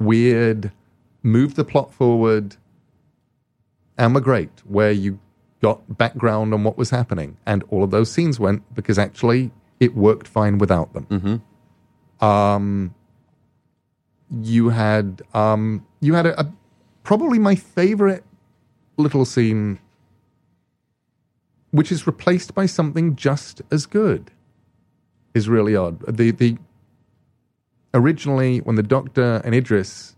weird, moved the plot forward, and were great. Where you got background on what was happening, and all of those scenes went because actually it worked fine without them. Um, you had um, you had a, a probably my favorite little scene which is replaced by something just as good is really odd. The the originally when the Doctor and Idris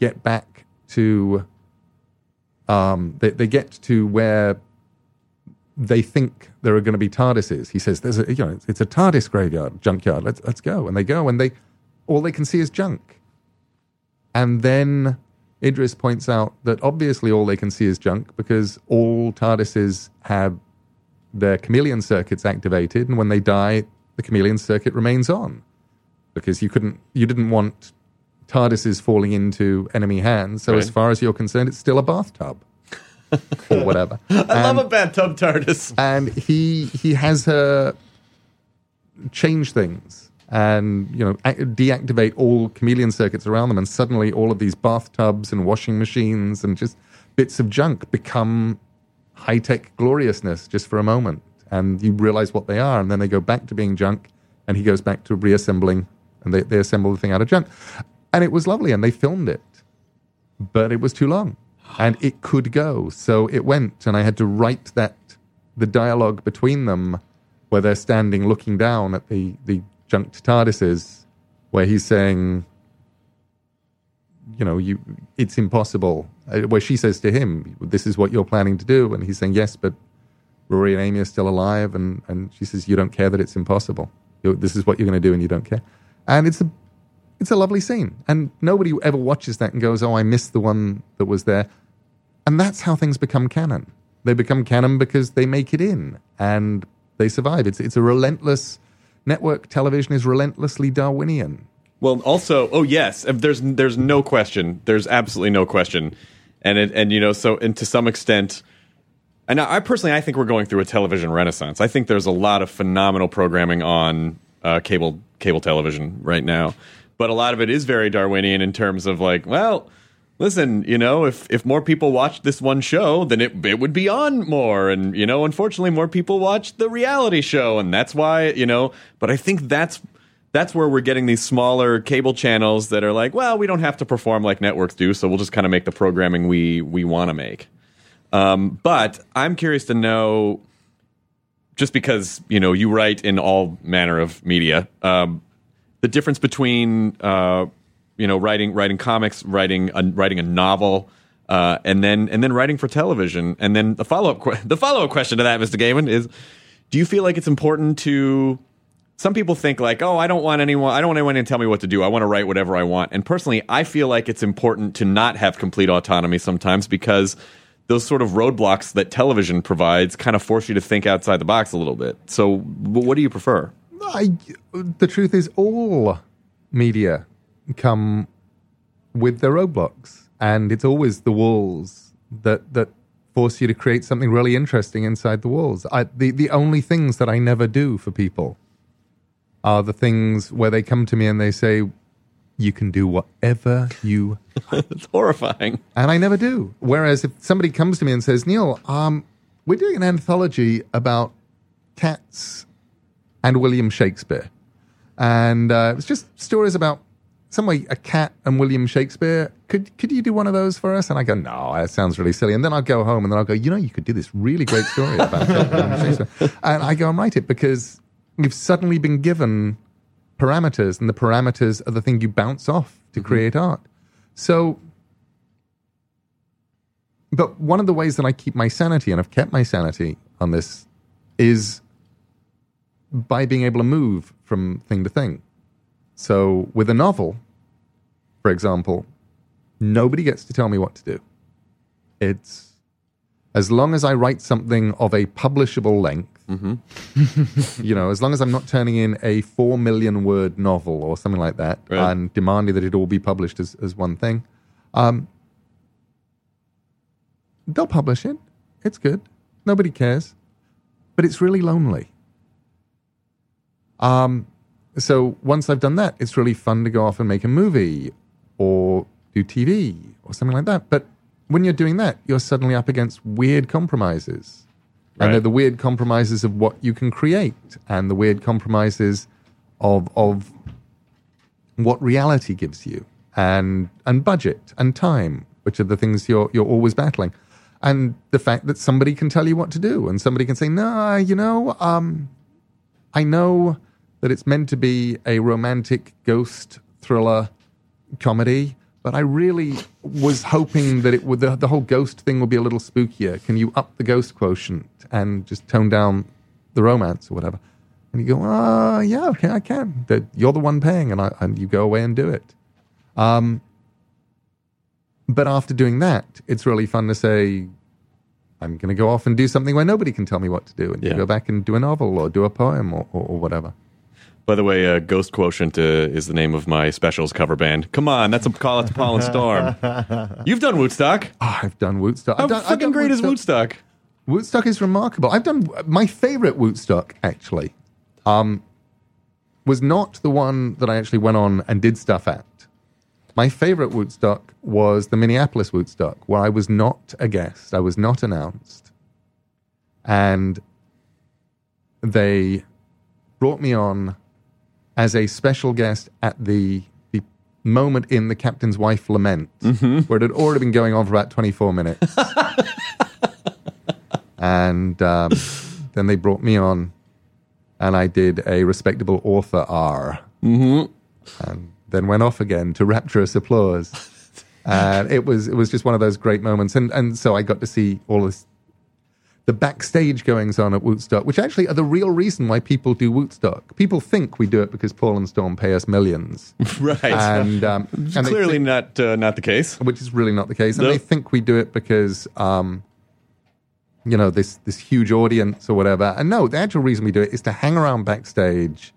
get back to um they, they get to where they think there are going to be TARDISes. He says, "There's a you know it's a TARDIS graveyard, junkyard. Let's let's go." And they go, and they all they can see is junk. And then Idris points out that obviously all they can see is junk because all TARDISes have their chameleon circuits activated, and when they die, the chameleon circuit remains on because you couldn't, you didn't want TARDISes falling into enemy hands. So as far as you're concerned, it's still a bathtub or whatever. I love And- a bathtub TARDIS. and he he has her change things and you know deactivate all chameleon circuits around them and suddenly all of these bathtubs and washing machines and just bits of junk become high-tech gloriousness just for a moment. And you realize what they are and then they go back to being junk and he goes back to reassembling and they, they assemble the thing out of junk. And it was lovely and they filmed it. But it was too long and it could go. So it went and i had to write that the dialogue between them where they're standing looking down at the the junked tardises where he's saying you know you it's impossible. Uh, where she says to him this is what you're planning to do and he's saying yes but rory and amy are still alive and and she says you don't care that it's impossible. You this is what you're going to do and you don't care. And it's a it's a lovely scene. And nobody ever watches that and goes oh i missed the one that was there. And that's how things become canon. They become canon because they make it in and they survive. It's it's a relentless network television is relentlessly darwinian Well, also, oh yes, there's there's no question. There's absolutely no question, and it, and you know, so and to some extent, and I I personally I think we're going through a television renaissance. I think there's a lot of phenomenal programming on uh, cable cable television right now, but a lot of it is very Darwinian in terms of like, well. Listen, you know, if if more people watched this one show, then it it would be on more, and you know, unfortunately, more people watch the reality show, and that's why you know. But I think that's that's where we're getting these smaller cable channels that are like, well, we don't have to perform like networks do, so we'll just kind of make the programming we we want to make. Um, but I'm curious to know, just because you know you write in all manner of media, um, the difference between uh, you know writing writing comics, writing a, writing a novel. Uh, and then and then writing for television, and then the follow up que- the follow up question to that, Mr. Gaiman, is: Do you feel like it's important to some people think like, oh, I don't want anyone, I don't want anyone to tell me what to do. I want to write whatever I want. And personally, I feel like it's important to not have complete autonomy sometimes because those sort of roadblocks that television provides kind of force you to think outside the box a little bit. So, what do you prefer? I, the truth is, all media come with their roadblocks. and it's always the walls that that force you to create something really interesting inside the walls. I, the the only things that I never do for people are the things where they come to me and they say, "You can do whatever you," it's horrifying. and I never do. Whereas if somebody comes to me and says, "Neil, um, we're doing an anthology about cats and William Shakespeare," and uh, it's just stories about some way a cat and William Shakespeare. Could could you do one of those for us? And I go, no, that sounds really silly. And then I'll go home and then I'll go, you know, you could do this really great story about William Shakespeare. And I go and write it because you've suddenly been given parameters, and the parameters are the thing you bounce off to mm-hmm. create art. So. But one of the ways that I keep my sanity, and I've kept my sanity on this, is by being able to move from thing to thing. So with a novel, for example, nobody gets to tell me what to do. It's as long as I write something of a publishable length, you know, as long as I'm not turning in a four million word novel or something like that Right. and demanding that it all be published as, as one thing, um, they'll publish it. It's good. Nobody cares. But it's really lonely. Um, so once I've done that, it's really fun to go off and make a movie or do TV or something like that. But when you're doing that, you're suddenly up against weird compromises. And they're the weird compromises of what you can create and the weird compromises of, of what reality gives you and, and budget and time, which are the things you're, you're always battling. And the fact that somebody can tell you what to do and somebody can say, no, you know, um, I know that it's meant to be a romantic ghost thriller comedy, but I really was hoping that it would the, the whole ghost thing would be a little spookier. Can you up the ghost quotient and just tone down the romance or whatever? And you go, ah, yeah, okay, I can. That you're the one paying, and I and you go away and do it. Um, but after doing that, it's really fun to say, I'm going to go off and do something where nobody can tell me what to do, and you go back and do a novel or do a poem or, or, or whatever. By the way, uh, Ghost Quotient uh, is the name of my specials cover band. Come on, that's a call out to Paul and Storm. You've done Woodstock. Oh, I've done W00tstock. How I've done, I've fucking done great is W00tstock? W00tstock is remarkable. I've done my favorite W00tstock actually. Um, was not the one that I actually went on and did stuff at. My favorite W00tstock was the Minneapolis W00tstock, where I was not a guest. I was not announced, and they brought me on as a special guest at the the moment in the captain's wife lament, where it had already been going on for about twenty four minutes and um, then they brought me on, and I did a respectable author R, mm-hmm. and then went off again to rapturous applause. and it was it was just one of those great moments, and and so I got to see all this. The backstage goings on at W00tstock, which actually are the real reason why people do W00tstock. People think we do it because Paul and Storm pay us millions, Right. and, um, and Clearly think- not uh, not the case. which is really not the case. And Nope. they think we do it because, um, you know, this this huge audience or whatever. And no, the actual reason we do it is to hang around backstage.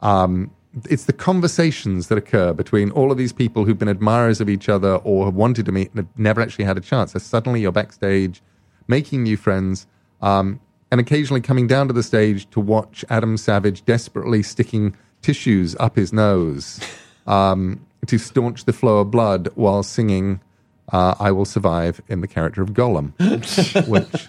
Um, it's the conversations that occur between all of these people who've been admirers of each other or have wanted to meet and have never actually had a chance. So suddenly you're backstage, making new friends, um, and occasionally coming down to the stage to watch Adam Savage desperately sticking tissues up his nose um, to staunch the flow of blood while singing uh, "I Will Survive" in the character of Gollum, which.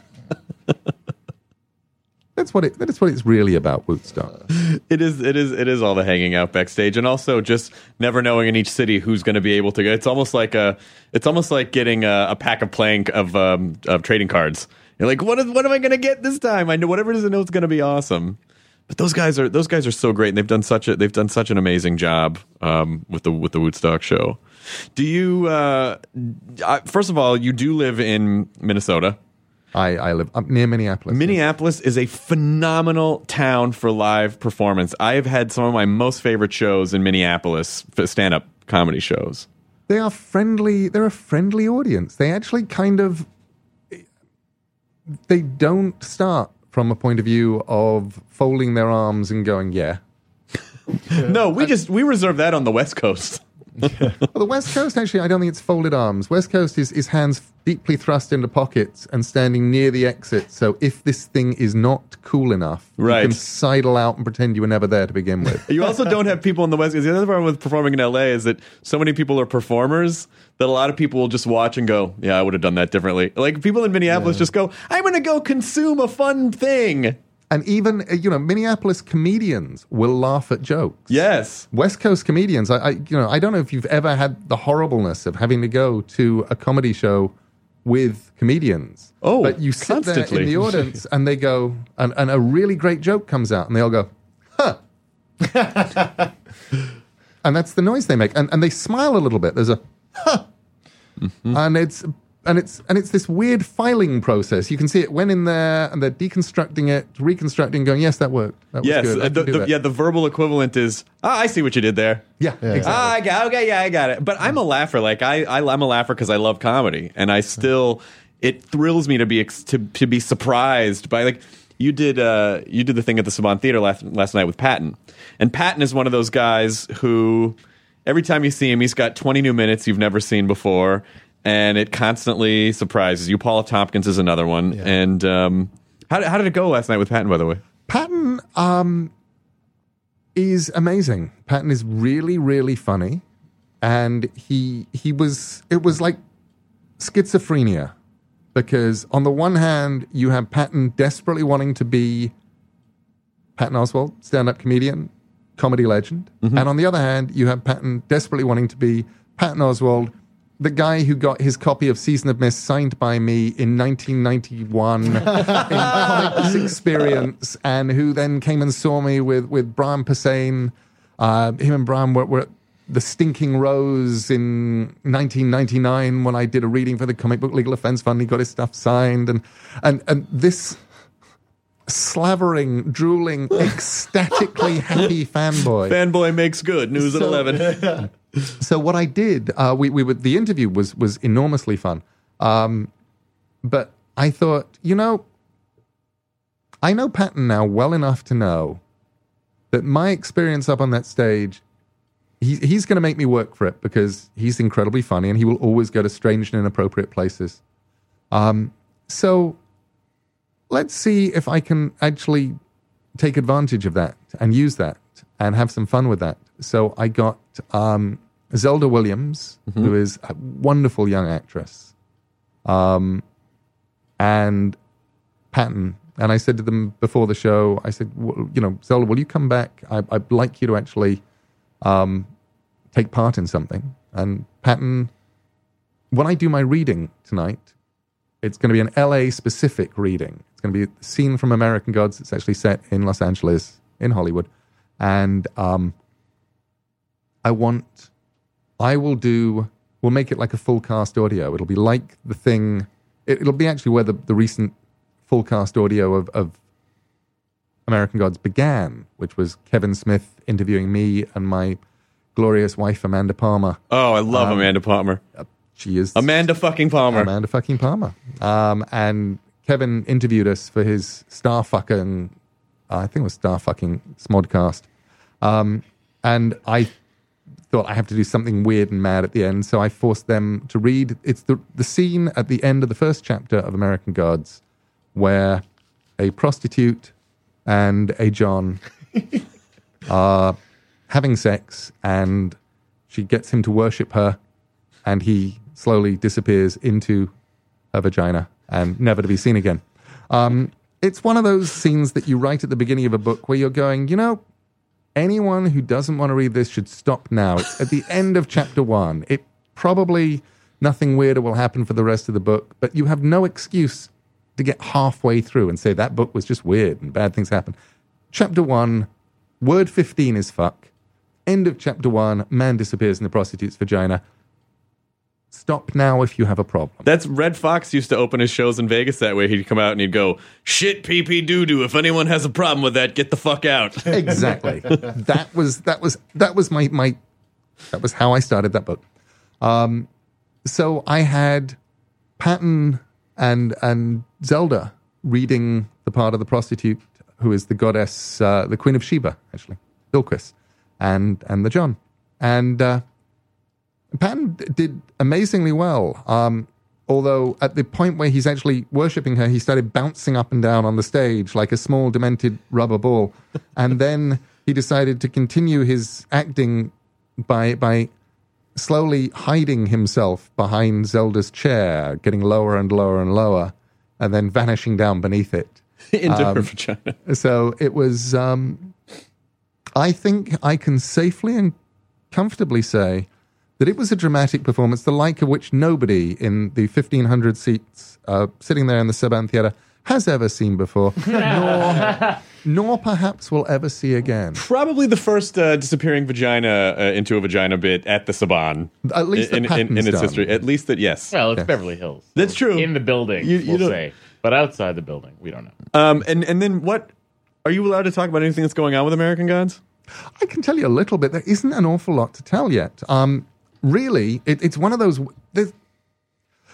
That's what it. That's what it's really about, W00tstock. It is. It is. It is all the hanging out backstage, and also just never knowing in each city who's going to be able to go. It's almost like a. It's almost like getting a, a pack of playing of um, of trading cards. You're like, what is? What am I going to get this time? I know whatever it is. I know it's going to be awesome. But those guys are those guys are so great, and they've done such a they've done such an amazing job um, with the with the W00tstock show. Do you? Uh, I, first of all, you do live in Minnesota. I, I live up near Minneapolis. Minneapolis is a phenomenal town for live performance. I have had some of my most favorite shows in Minneapolis, for stand up comedy shows. They are friendly. They're a friendly audience. They actually kind of. They don't start from a point of view of folding their arms and going, "Yeah." No, we just we reserve that on the West Coast. well, the West Coast, actually, I don't think it's folded arms. West Coast is, is hands deeply thrust into pockets and standing near the exit. So if this thing is not cool enough, Right. you can sidle out and pretend you were never there to begin with. You also don't have people in the West. Because the other problem with performing in LA is that so many people are performers that a lot of people will just watch and go, "Yeah, I would have done that differently." Like people in Minneapolis just go, "I'm going to go consume a fun thing." And even, uh, you know, Minneapolis comedians will laugh at jokes. Yes, West Coast comedians, I, I, you know, I don't know if you've ever had the horribleness of having to go to a comedy show with comedians. Oh, but you sit there in the audience and they go, and, and a really great joke comes out, and they all go, "Huh," and that's the noise they make, and and they smile a little bit. There's a, "Huh," Mm-hmm. and it's. And it's and it's this weird filing process. You can see it went in there, and they're deconstructing it, reconstructing, going, "Yes, that worked. That was yes. good. Uh, the, the- that." yeah, the verbal equivalent is, "Ah, I see what you did there." yeah, exactly. Ah, I got okay, yeah, I got it. But I'm a laugher. Like I, I I'm a laugher because I love comedy, and I still it thrills me to be ex- to to be surprised by like you did uh you did the thing at the Saban Theater last last night with Patton, and Patton is one of those guys who every time you see him, he's got 20 new minutes you've never seen before, and it constantly surprises you. Paula Tompkins is another one, and um, how did, how did it go last night with Patton? By the way, Patton um, is amazing. Patton is really, really funny, and he he was it was like schizophrenia because on the one hand you have Patton desperately wanting to be Patton Oswalt, stand-up comedian, comedy legend, and on the other hand you have Patton desperately wanting to be Patton Oswalt. The guy who got his copy of Season of Mist signed by me in 1991 in Comics Experience, and who then came and saw me with with Brian Posehn. Uh, him and Brian were, were at the Stinking Rose in 1999 when I did a reading for the Comic Book Legal Defense Fund. He got his stuff signed, and and and this slavering, drooling, ecstatically happy fanboy. fanboy makes good news at So- 11. so what I did, uh, we we would the interview was was enormously fun, um, but I thought, you know, I know Patton now well enough to know that my experience up on that stage, he, he's going to make me work for it because he's incredibly funny and he will always go to strange and inappropriate places. Um, so let's see if I can actually take advantage of that and use that and have some fun with that. So I got um, Zelda Williams, who is a wonderful young actress, um, and Patton. And I said to them before the show, I said, "W- you know, Zelda, will you come back? I, I'd like you to actually um, take part in something. And Patton, when I do my reading tonight, it's going to be an LA specific reading. It's going to be a scene from American Gods. It's actually set in Los Angeles, in Hollywood. And um, I want, I will do, we'll make it like a full cast audio. It'll be like the thing, it, it'll be actually where the, the recent full cast audio of, of American Gods began, which was Kevin Smith interviewing me and my glorious wife, Amanda Palmer. Oh, I love Amanda Palmer. She is Amanda fucking Palmer. Amanda fucking Palmer. Um, and Kevin interviewed us for his Star fucking, I think it was Star fucking Smodcast. Um, and I thought I have to do something weird and mad at the end, so I forced them to read. It's the the scene at the end of the first chapter of American Gods, where a prostitute and a John are having sex, and she gets him to worship her, and he slowly disappears into her vagina and never to be seen again. Um, it's one of those scenes that you write at the beginning of a book where you're going, you know, anyone who doesn't want to read this should stop now. It's at the end of chapter one. It probably nothing weirder will happen for the rest of the book, but you have no excuse to get halfway through and say that book was just weird and bad things happen. Chapter one, word 15 is fuck. End of chapter one, man disappears in the prostitute's vagina. Stop now if you have a problem. That's Redd Foxx used to open his shows in Vegas that way. He'd come out and he'd go, "Shit, pee pee doo doo. If anyone has a problem with that, get the fuck out." exactly. that was that was that was my my that was how I started that book. Um, so I had Patton and and Zelda reading the part of the prostitute who is the goddess, uh, the Queen of Sheba, actually, Bilquis, and and the John, and uh, d- did amazingly well. Um, although at the point where he's actually worshipping her, he started bouncing up and down on the stage like a small demented rubber ball, and then he decided to continue his acting by by slowly hiding himself behind Zelda's chair, getting lower and lower and lower, and then vanishing down beneath it. into Um, her vagina. So it was. Um, I think I can safely and comfortably say that it was a dramatic performance, the like of which nobody in the 1,500 seats uh, sitting there in the Saban Theatre has ever seen before, nor, nor perhaps will ever see again. Probably the first uh, disappearing vagina uh, into a vagina bit at the Saban. At least in, in, in, its done. history. At least that, yes. Well, it's Beverly Hills. That's true. In the building, You- you we'll don't- say. But outside the building, we don't know. Um, and and then what? Are you allowed to talk about anything that's going on with American Gods? I can tell you a little bit. There isn't an awful lot to tell yet. Um, really, it, it's one of those. There's,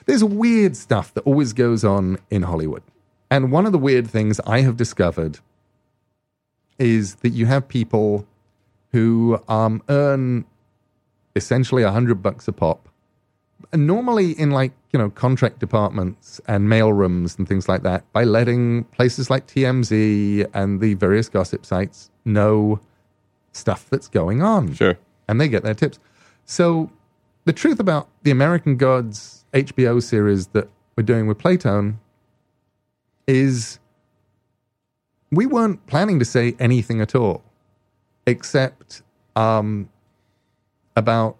there's weird stuff that always goes on in Hollywood, and one of the weird things I have discovered is that you have people who um, earn essentially a hundred bucks a pop, and normally in like you know contract departments and mailrooms and things like that, by letting places like TMZ and the various gossip sites know stuff that's going on. Sure. And they get their tips. So the truth about the American Gods HBO series that we're doing with Playtone is we weren't planning to say anything at all, except um, about,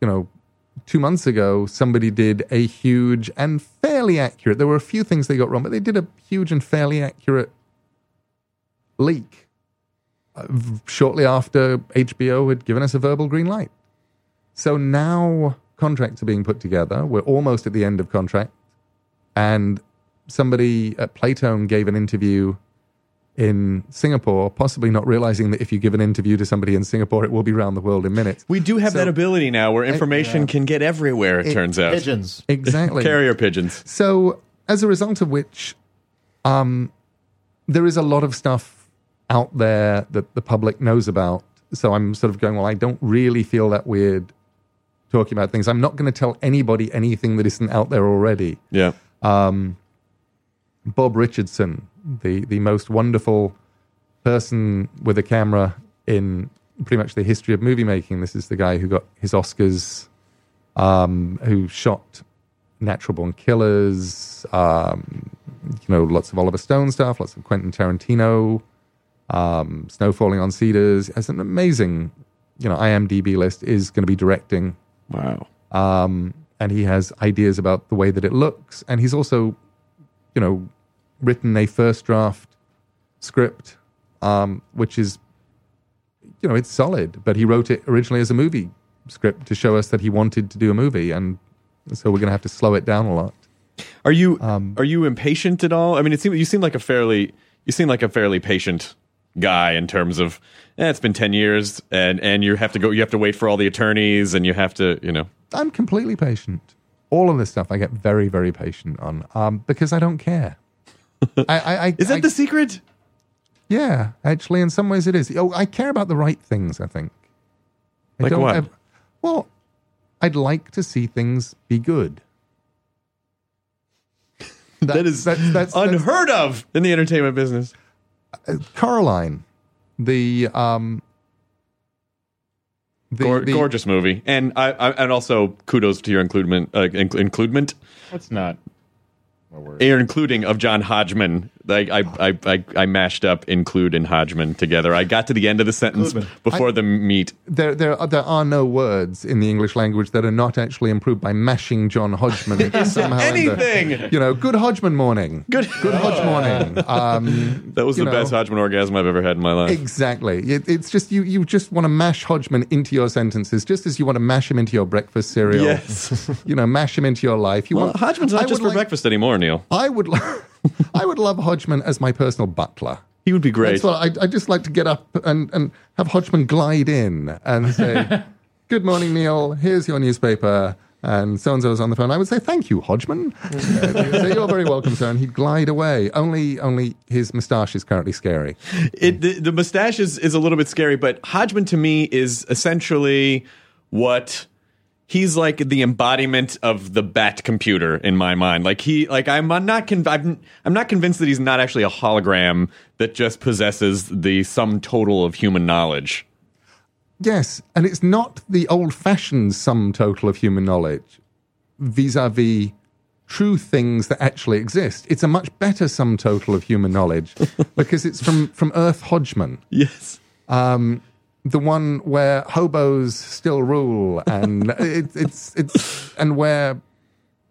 you know, two months ago, somebody did a huge and fairly accurate, there were a few things they got wrong, but they did a huge and fairly accurate leak uh, shortly after HBO had given us a verbal green light. So now contracts are being put together. We're almost at the end of contract. And somebody at Playtone gave an interview in Singapore, possibly not realizing that if you give an interview to somebody in Singapore, it will be around the world in minutes. We do have So- that ability now where information can get everywhere, it, turns out. Pigeons. Exactly. Carrier pigeons. So, as a result of which, um, there is a lot of stuff out there that the public knows about. So I'm sort of going, well, I don't really feel that weird talking about things. I'm not going to tell anybody anything that isn't out there already. Yeah. Bob Richardson, the the most wonderful person with a camera in pretty much the history of movie making. This is the guy who got his Oscars, um, who shot Natural Born Killers, um, you know, lots of Oliver Stone stuff, lots of Quentin Tarantino, um, Snow Falling on Cedars. Has an amazing, you know, IMDb list. Is going to be directing Wow. um, and he has ideas about the way that it looks. And he's also, you know, written a first draft script, um, which is, you know, it's solid. But he wrote it originally as a movie script to show us that he wanted to do a movie, and so we're going to have to slow it down a lot. Are you Um, are you impatient at all? I mean, it seems you seem like a fairly you seem like a fairly patient guy in terms of eh, it's been ten years and and you have to go you have to wait for all the attorneys and you have to you know I'm completely patient. All of this stuff I get very, very patient on um, because I don't care. I, I, I, is that I- the secret? Yeah, actually, in some ways it is. Oh, I care about the right things. I think. I Like don't what? ev- well, I'd like to see things be good. that is that's, that's, unheard of in the entertainment business. That's Coraline, the um, the, Gor- the- gorgeous movie, and I, I and also kudos to your includement uh, inc- includement That's not your including of John Hodgman. Like I, I, I, I mashed up include and Hodgman together. I got to the end of the sentence before the meat. There, there, are, there are no words in the English language that are not actually improved by mashing John Hodgman somehow. the- anything. you know, good Hodgman morning. Good. Good Hodge morning. Um, That was the know. best Hodgman orgasm I've ever had in my life. Exactly. It, it's just you. You just want to mash Hodgman into your sentences, just as you want to mash him into your breakfast cereal. Yes. You know, mash him into your life. You Well, want Hodgman's I not just for like- breakfast anymore, Neil. I would. Lo- I would love Hodgman as my personal butler. He would be great. That's what I, I just like to get up and, and have Hodgman glide in and say, "Good morning, Neil. Here's your newspaper." And so and so is on the phone. I would say, "Thank you, Hodgman." Uh, say, You're very welcome, sir. And he'd glide away. Only, only his moustache is currently scary. It, the, the mustache is, is a little bit scary, but Hodgman to me is essentially what he's like the embodiment of the bat computer in my mind. Like he, like I'm not, con- I'm, I'm not convinced that he's not actually a hologram that just possesses the sum total of human knowledge. Yes, and it's not the old fashioned sum total of human knowledge vis a vis true things that actually exist. It's a much better sum total of human knowledge because it's from, from Earth Hodgman, Yes. Um, the one where hobos still rule, and it, it's, it's, and where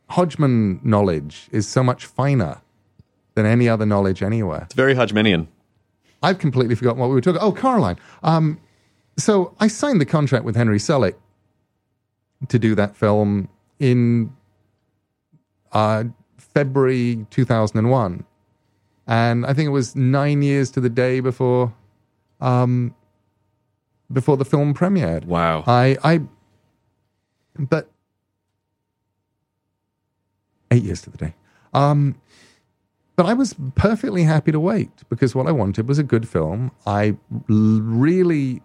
Hodgman knowledge is so much finer than any other knowledge anywhere. It's very Hodgmanian. I've completely forgotten what we were talking. Oh, Coraline. Um, so I signed the contract with Henry Selick to do that film in uh, February 2001, and I think it was nine years to the day before, um, before the film premiered. Wow. I, I, but eight years to the day. Um, but I was perfectly happy to wait because what I wanted was a good film. I really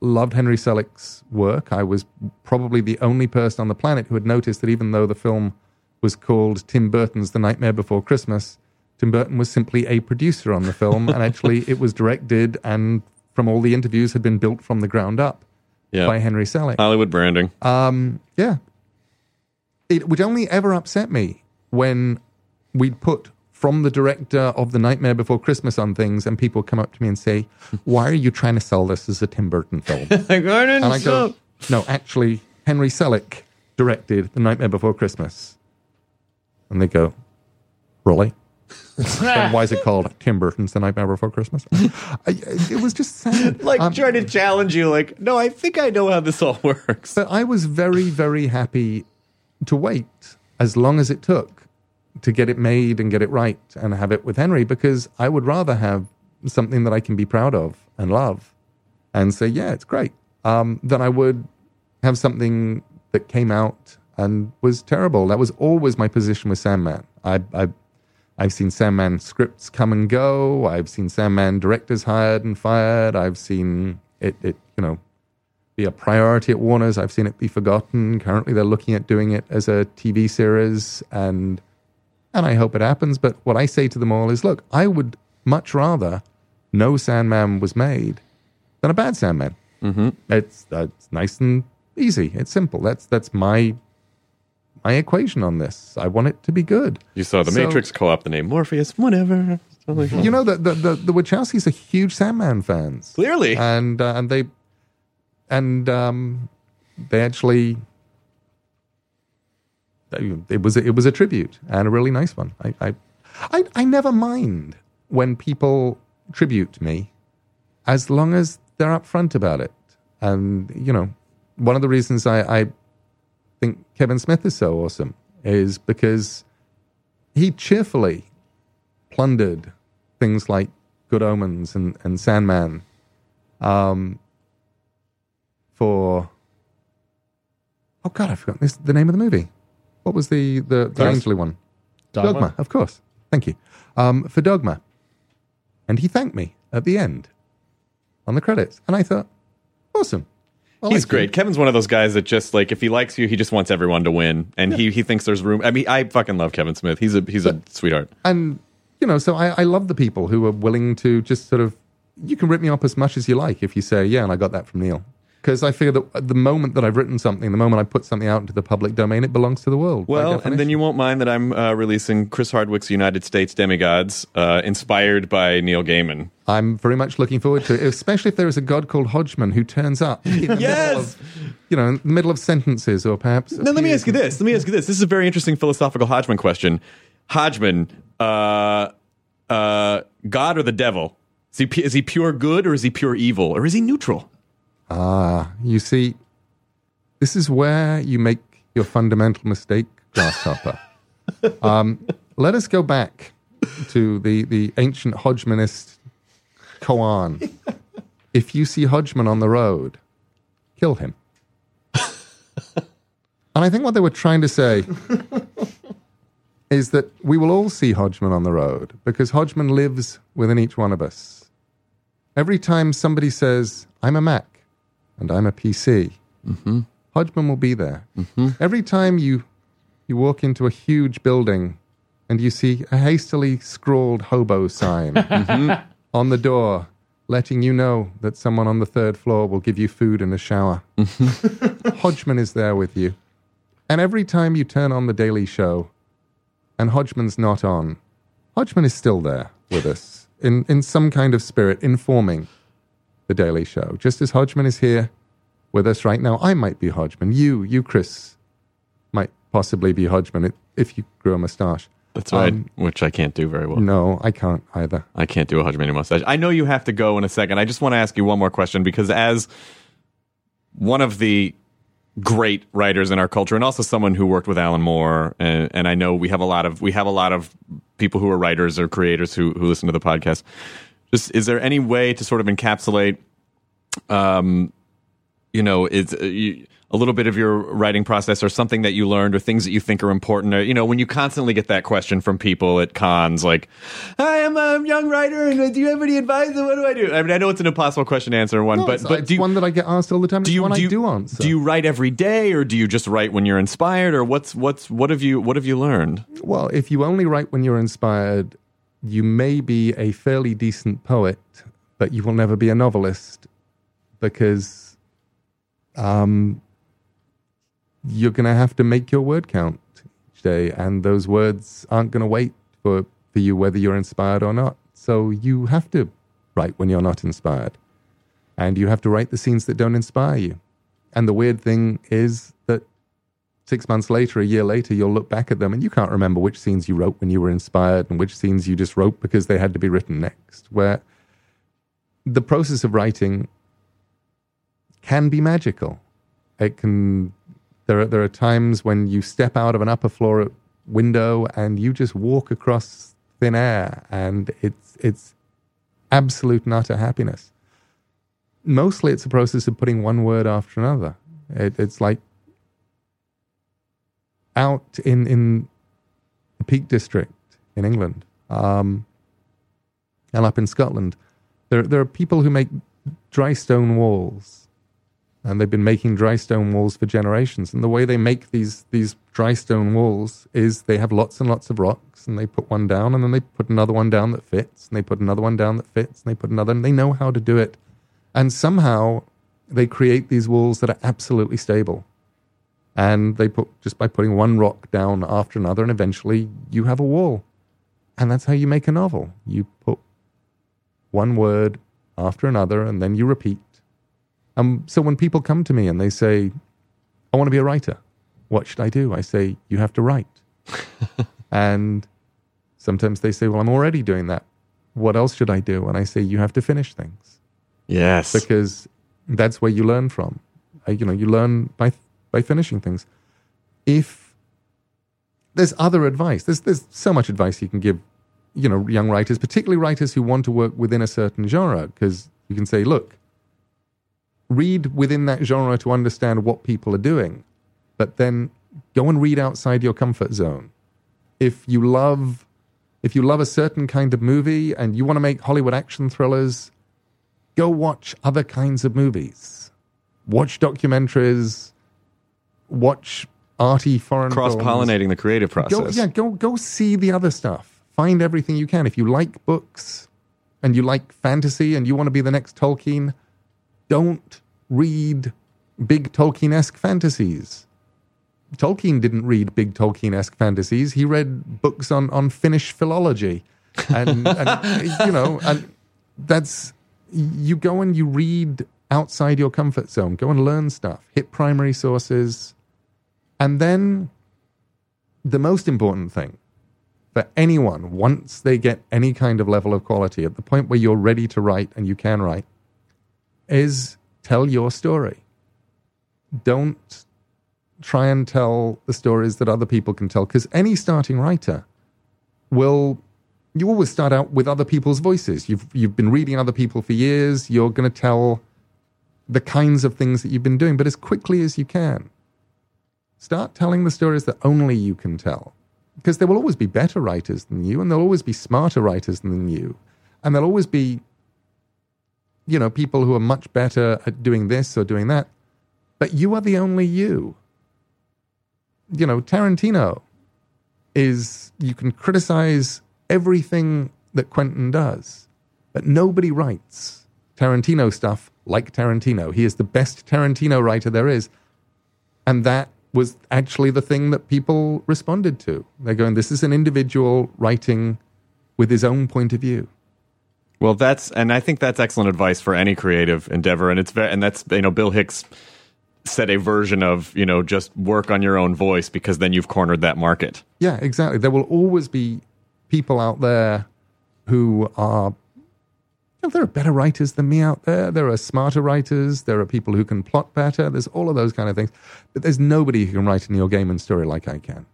loved Henry Selick's work. I was probably the only person on the planet who had noticed that even though the film was called Tim Burton's The Nightmare Before Christmas, Tim Burton was simply a producer on the film, and actually it was directed and from all the interviews had been built from the ground up Yeah. by Henry Selick. Hollywood branding. Um, yeah. It would only ever upset me when we'd put from the director of The Nightmare Before Christmas on things and people come up to me and say, Why are you trying to sell this as a Tim Burton film? and I go, No, actually, Henry Selick directed The Nightmare Before Christmas. And they go, Really? then why is it called Tim Burton's The Nightmare Before Christmas? I, it was just sad. like Um, trying to challenge you, like, no, I think I know how this all works. But I was very, very happy to wait as long as it took to get it made and get it right and have it with Henry because I would rather have something that I can be proud of and love and say, yeah, it's great, um, than I would have something that came out and was terrible. That was always my position with Sandman. I, I, I've seen Sandman scripts come and go. I've seen Sandman directors hired and fired. I've seen it, it you know, be a priority at Warner's. I've seen it be forgotten. Currently, they're looking at doing it as a TV series, and and I hope it happens. But what I say to them all is, look, I would much rather no Sandman was made than a bad Sandman. Mm-hmm. It's it's nice and easy. It's simple. That's that's my my equation on this. I want it to be good. You saw the So- Matrix call up the name Morpheus, whatever. You know the the the, the Wachowskis are huge Sandman fans. Clearly. and uh, and they and um, they actually it was it was a tribute and a really nice one. I I I, I never mind when people tribute me, as long as they're upfront about it. And you know, one of the reasons I, I think Kevin Smith is so awesome is because he cheerfully plundered things like Good Omens and, and Sandman um, for oh god, I forgot this the name of the movie. What was the the, the Dogma. Ainsley one? Dogma? of course. Thank you um, for Dogma, and he thanked me at the end on the credits, and I thought, awesome. I He's great. Kevin's one of those guys that just like if he likes you, he just wants everyone to win, and he he thinks there's room. I mean, I fucking love Kevin Smith. He's a he's a sweetheart. and you know, so I, I love the people who are willing to just sort of. You can rip me up as much as you like if you say, "Yeah," and I got that from Neil. Because I figure that the moment that I've written something, the moment I put something out into the public domain, it belongs to the world. Well, and then you won't mind that I'm uh, releasing Chris Hardwick's United States Demigods, uh, inspired by Neil Gaiman. I'm very much looking forward to it, especially if there is a god called Hodgman who turns up in the middle Yes! of, you know, in the middle of sentences or perhaps. Now, let me ask you this. Let me ask you this. This is a very interesting philosophical Hodgman question. Hodgman, uh, uh, God or the devil? Is he, is he pure good or is he pure evil or is he neutral? Ah, you see, this is where you make your fundamental mistake, Grasshopper. um, let us go back to the, the ancient Hodgmanist koan. if you see Hodgman on the road, kill him. and I think what they were trying to say is that we will all see Hodgman on the road because Hodgman lives within each one of us. Every time somebody says, I'm a Mac and I'm a PC, mm-hmm. Hodgman will be there. Mm-hmm. Every time you you walk into a huge building and you see a hastily scrawled hobo sign mm-hmm. on the door letting you know that someone on the third floor will give you food and a shower. Hodgman is there with you. And every time you turn on the Daily Show and Hodgman's not on, Hodgman is still there with us in, in some kind of spirit, informing the Daily Show. Just as Hodgman is here with us right now, I might be Hodgman. You, you, Chris, might possibly be Hodgman if you grew a mustache. That's right, Um, which I can't do very well. No, I can't either. I can't do a Hodgman mustache. I know you have to go in a second. I just want to ask you one more question because as one of the great writers in our culture and also someone who worked with Alan Moore and, and I know we have a lot of we have a lot of people who are writers or creators who who listen to the podcast. Just is there any way to sort of encapsulate um you know, it's uh, you, a little bit of your writing process or something that you learned or things that you think are important or, you know, when you constantly get that question from people at cons like, hi, I'm a young writer and uh, do you have any advice? What do I do? I mean, I know it's an impossible question to answer one, No, but, it's, but it's do you, one that I get asked all the time. do you, one do I you, do answer. do you write every day or do you just write when you're inspired or what's, what's, what have you, what have you learned? Well, if you only write when you're inspired, you may be a fairly decent poet, but you will never be a novelist because um, you're going to have to make your word count each day, and those words aren't going to wait for, for you whether you're inspired or not. So you have to write when you're not inspired, and you have to write the scenes that don't inspire you. And the weird thing is six months later, a year later, you'll look back at them and you can't remember which scenes you wrote when you were inspired and which scenes you just wrote because they had to be written next. Where the process of writing can be magical. It can. There are, there are times when you step out of an upper floor window and you just walk across thin air, and it's it's absolute and utter happiness. Mostly, it's a process of putting one word after another. It, it's like out in in the Peak District in England, um, and up in Scotland, there there are people who make dry stone walls, and they've been making dry stone walls for generations. And the way they make these these dry stone walls is they have lots and lots of rocks, and they put one down, and then they put another one down that fits, and they put another one down that fits, and they put another, and they know how to do it, and somehow they create these walls that are absolutely stable and they put just by putting one rock down after another and eventually you have a wall. And that's how you make a novel. You put one word after another and then you repeat. Um, so when people come to me and they say i want to be a writer what should i do? I say you have to write. And sometimes they say well i'm already doing that. What else should i do? And i say you have to finish things. Yes. because that's where you learn from. Uh, you know, you learn by by finishing things. If there's other advice, there's there's so much advice you can give, you know, young writers, particularly writers who want to work within a certain genre, because you can say, look, read within that genre to understand what people are doing, but then go and read outside your comfort zone. If you love if you love a certain kind of movie and you want to make Hollywood action thrillers, go watch other kinds of movies. Watch documentaries, watch arty foreign cross pollinating the creative process. Go, yeah, go go see the other stuff. Find everything you can. If you like books and you like fantasy and you want to be the next Tolkien, don't read big Tolkien-esque fantasies. Tolkien didn't read big Tolkien-esque fantasies. He read books on, on Finnish philology, and, and you know, and that's you go and you read outside your comfort zone. Go and learn stuff. Hit primary sources, and then the most important thing for anyone once they get any kind of level of quality at the point where you're ready to write and you can write is tell your story. Don't try and tell the stories that other people can tell because any starting writer will you always start out with other people's voices. You've you've been reading other people for years. You're going to tell the kinds of things that you've been doing but as quickly as you can start telling the stories that only you can tell because there will always be better writers than you and there'll always be smarter writers than you and there'll always be you know people who are much better at doing this or doing that but you are the only you. You know, Tarantino is, you can criticize everything that Quentin does, but nobody writes Tarantino stuff like Tarantino. He is the best Tarantino writer there is. And that was actually the thing that people responded to. They're going, this is an individual writing with his own point of view. Well, that's and I think that's excellent advice for any creative endeavor, and it's very and that's you know Bill Hicks said a version of you know just work on your own voice because then you've cornered that market. Yeah, exactly. There will always be people out there who are. There are better writers than me out there. There are smarter writers. There are people who can plot better. There's all of those kind of things. But there's nobody who can write a Neil Gaiman story like I can.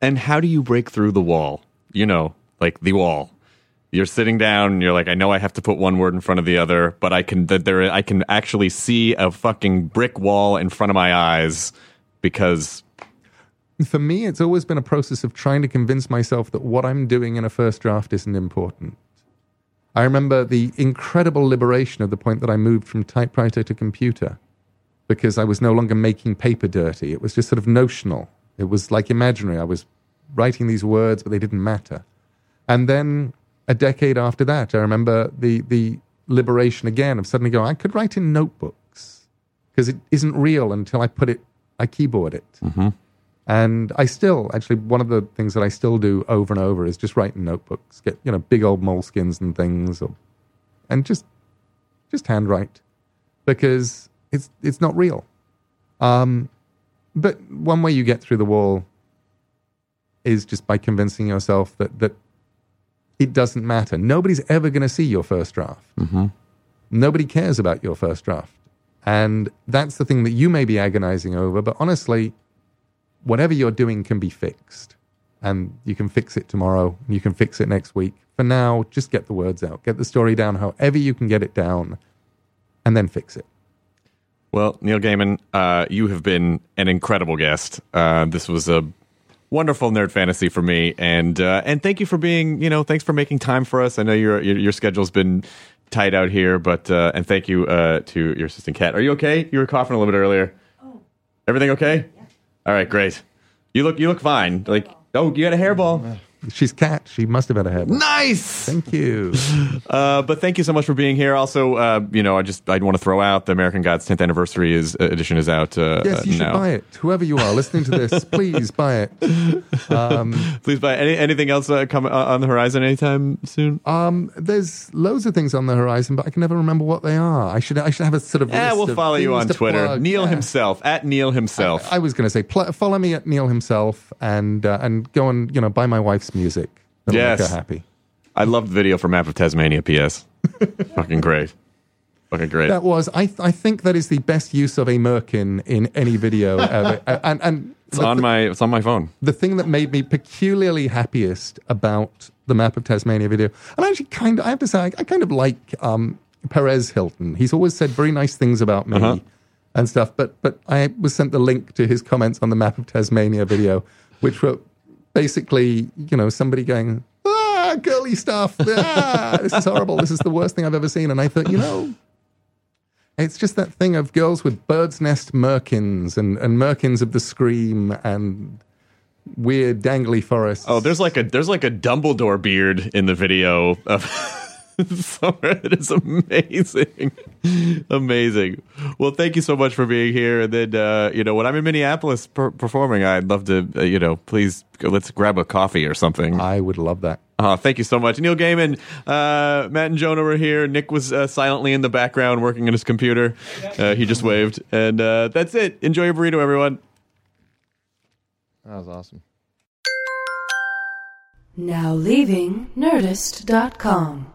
And how do you break through the wall? You know, like the wall. You're sitting down and you're like, I know I have to put one word in front of the other, but I can that there I can actually see a fucking brick wall in front of my eyes because For me, it's always been a process of trying to convince myself that what I'm doing in a first draft isn't important. I remember the incredible liberation of the point that I moved from typewriter to computer because I was no longer making paper dirty. It was just sort of notional. It was like imaginary. I was writing these words, but they didn't matter. And then a decade after that, I remember the, the liberation again of suddenly going, I could write in notebooks because it isn't real until I put it, I keyboard it. Mm-hmm. And I still, actually, one of the things that I still do over and over is just write in notebooks, get, you know, big old moleskins and things, or, and just, just handwrite because it's, it's not real. Um, but one way you get through the wall is just by convincing yourself that, that it doesn't matter. Nobody's ever going to see your first draft. Nobody cares about your first draft. And that's the thing that you may be agonizing over. But honestly, whatever you're doing can be fixed. And you can fix it tomorrow. You can fix it next week. For now, just get the words out. Get the story down however you can get it down and then fix it. Well, Neil Gaiman, uh, you have been an incredible guest. Uh, this was a wonderful nerd fantasy for me, and uh, and thank you for being, you know, thanks for making time for us. I know your your, your schedule's been tight out here, but uh, and thank you uh, to your assistant Kat. Are you okay? You were coughing a little bit earlier. Oh, everything okay? All right, great. You look you look fine. Like oh, you got a hairball. She's cat. She must have had a head. Nice. Thank you. Uh, but thank you so much for being here. Also, uh, you know, I just I want to throw out the American Gods 10th anniversary is edition is out. Uh, Yes, you should now. buy it. Whoever you are listening to this, please buy it. Um, Please buy any, anything else uh, come uh, on the horizon anytime soon. um, there's loads of things on the horizon, but I can never remember what they are. I should I should have a sort of. Yeah, we'll follow you on Twitter. plug. Neil Yeah. himself at Neil himself. I was going to say pl- follow me at Neil himself and uh, and go and you know buy my wife's music. That'll Yes. make her happy. I loved the video for Map of Tasmania. P.S. Fucking great. Fucking great. That was I I think that is the best use of a merkin in any video ever. And and it's on my it's on my phone. the thing that made me peculiarly happiest about the map of Tasmania video, and I actually kind of, I have to say, I, I kind of like um, Perez Hilton. He's always said very nice things about me Uh-huh. and stuff, but but I was sent the link to his comments on the map of Tasmania video, which were basically, you know, somebody going, ah, girly stuff, ah, this is horrible, this is the worst thing I've ever seen, and I thought, you know. It's just that thing of girls with bird's nest merkins and, and merkins of the scream and weird dangly forests. Oh, there's like a there's like a Dumbledore beard in the video of somewhere. It is amazing, amazing. Well, thank you so much for being here. And then uh, you know when I'm in Minneapolis per- performing, I'd love to uh, you know please go, let's grab a coffee or something. I would love that. Uh, thank you so much, Neil Gaiman. Uh, Matt and Jonah were here. Nick was uh, silently in the background working on his computer. Uh, he just waved, and uh, that's it. Enjoy your burrito, everyone. That was awesome. Now leaving Nerdist.com.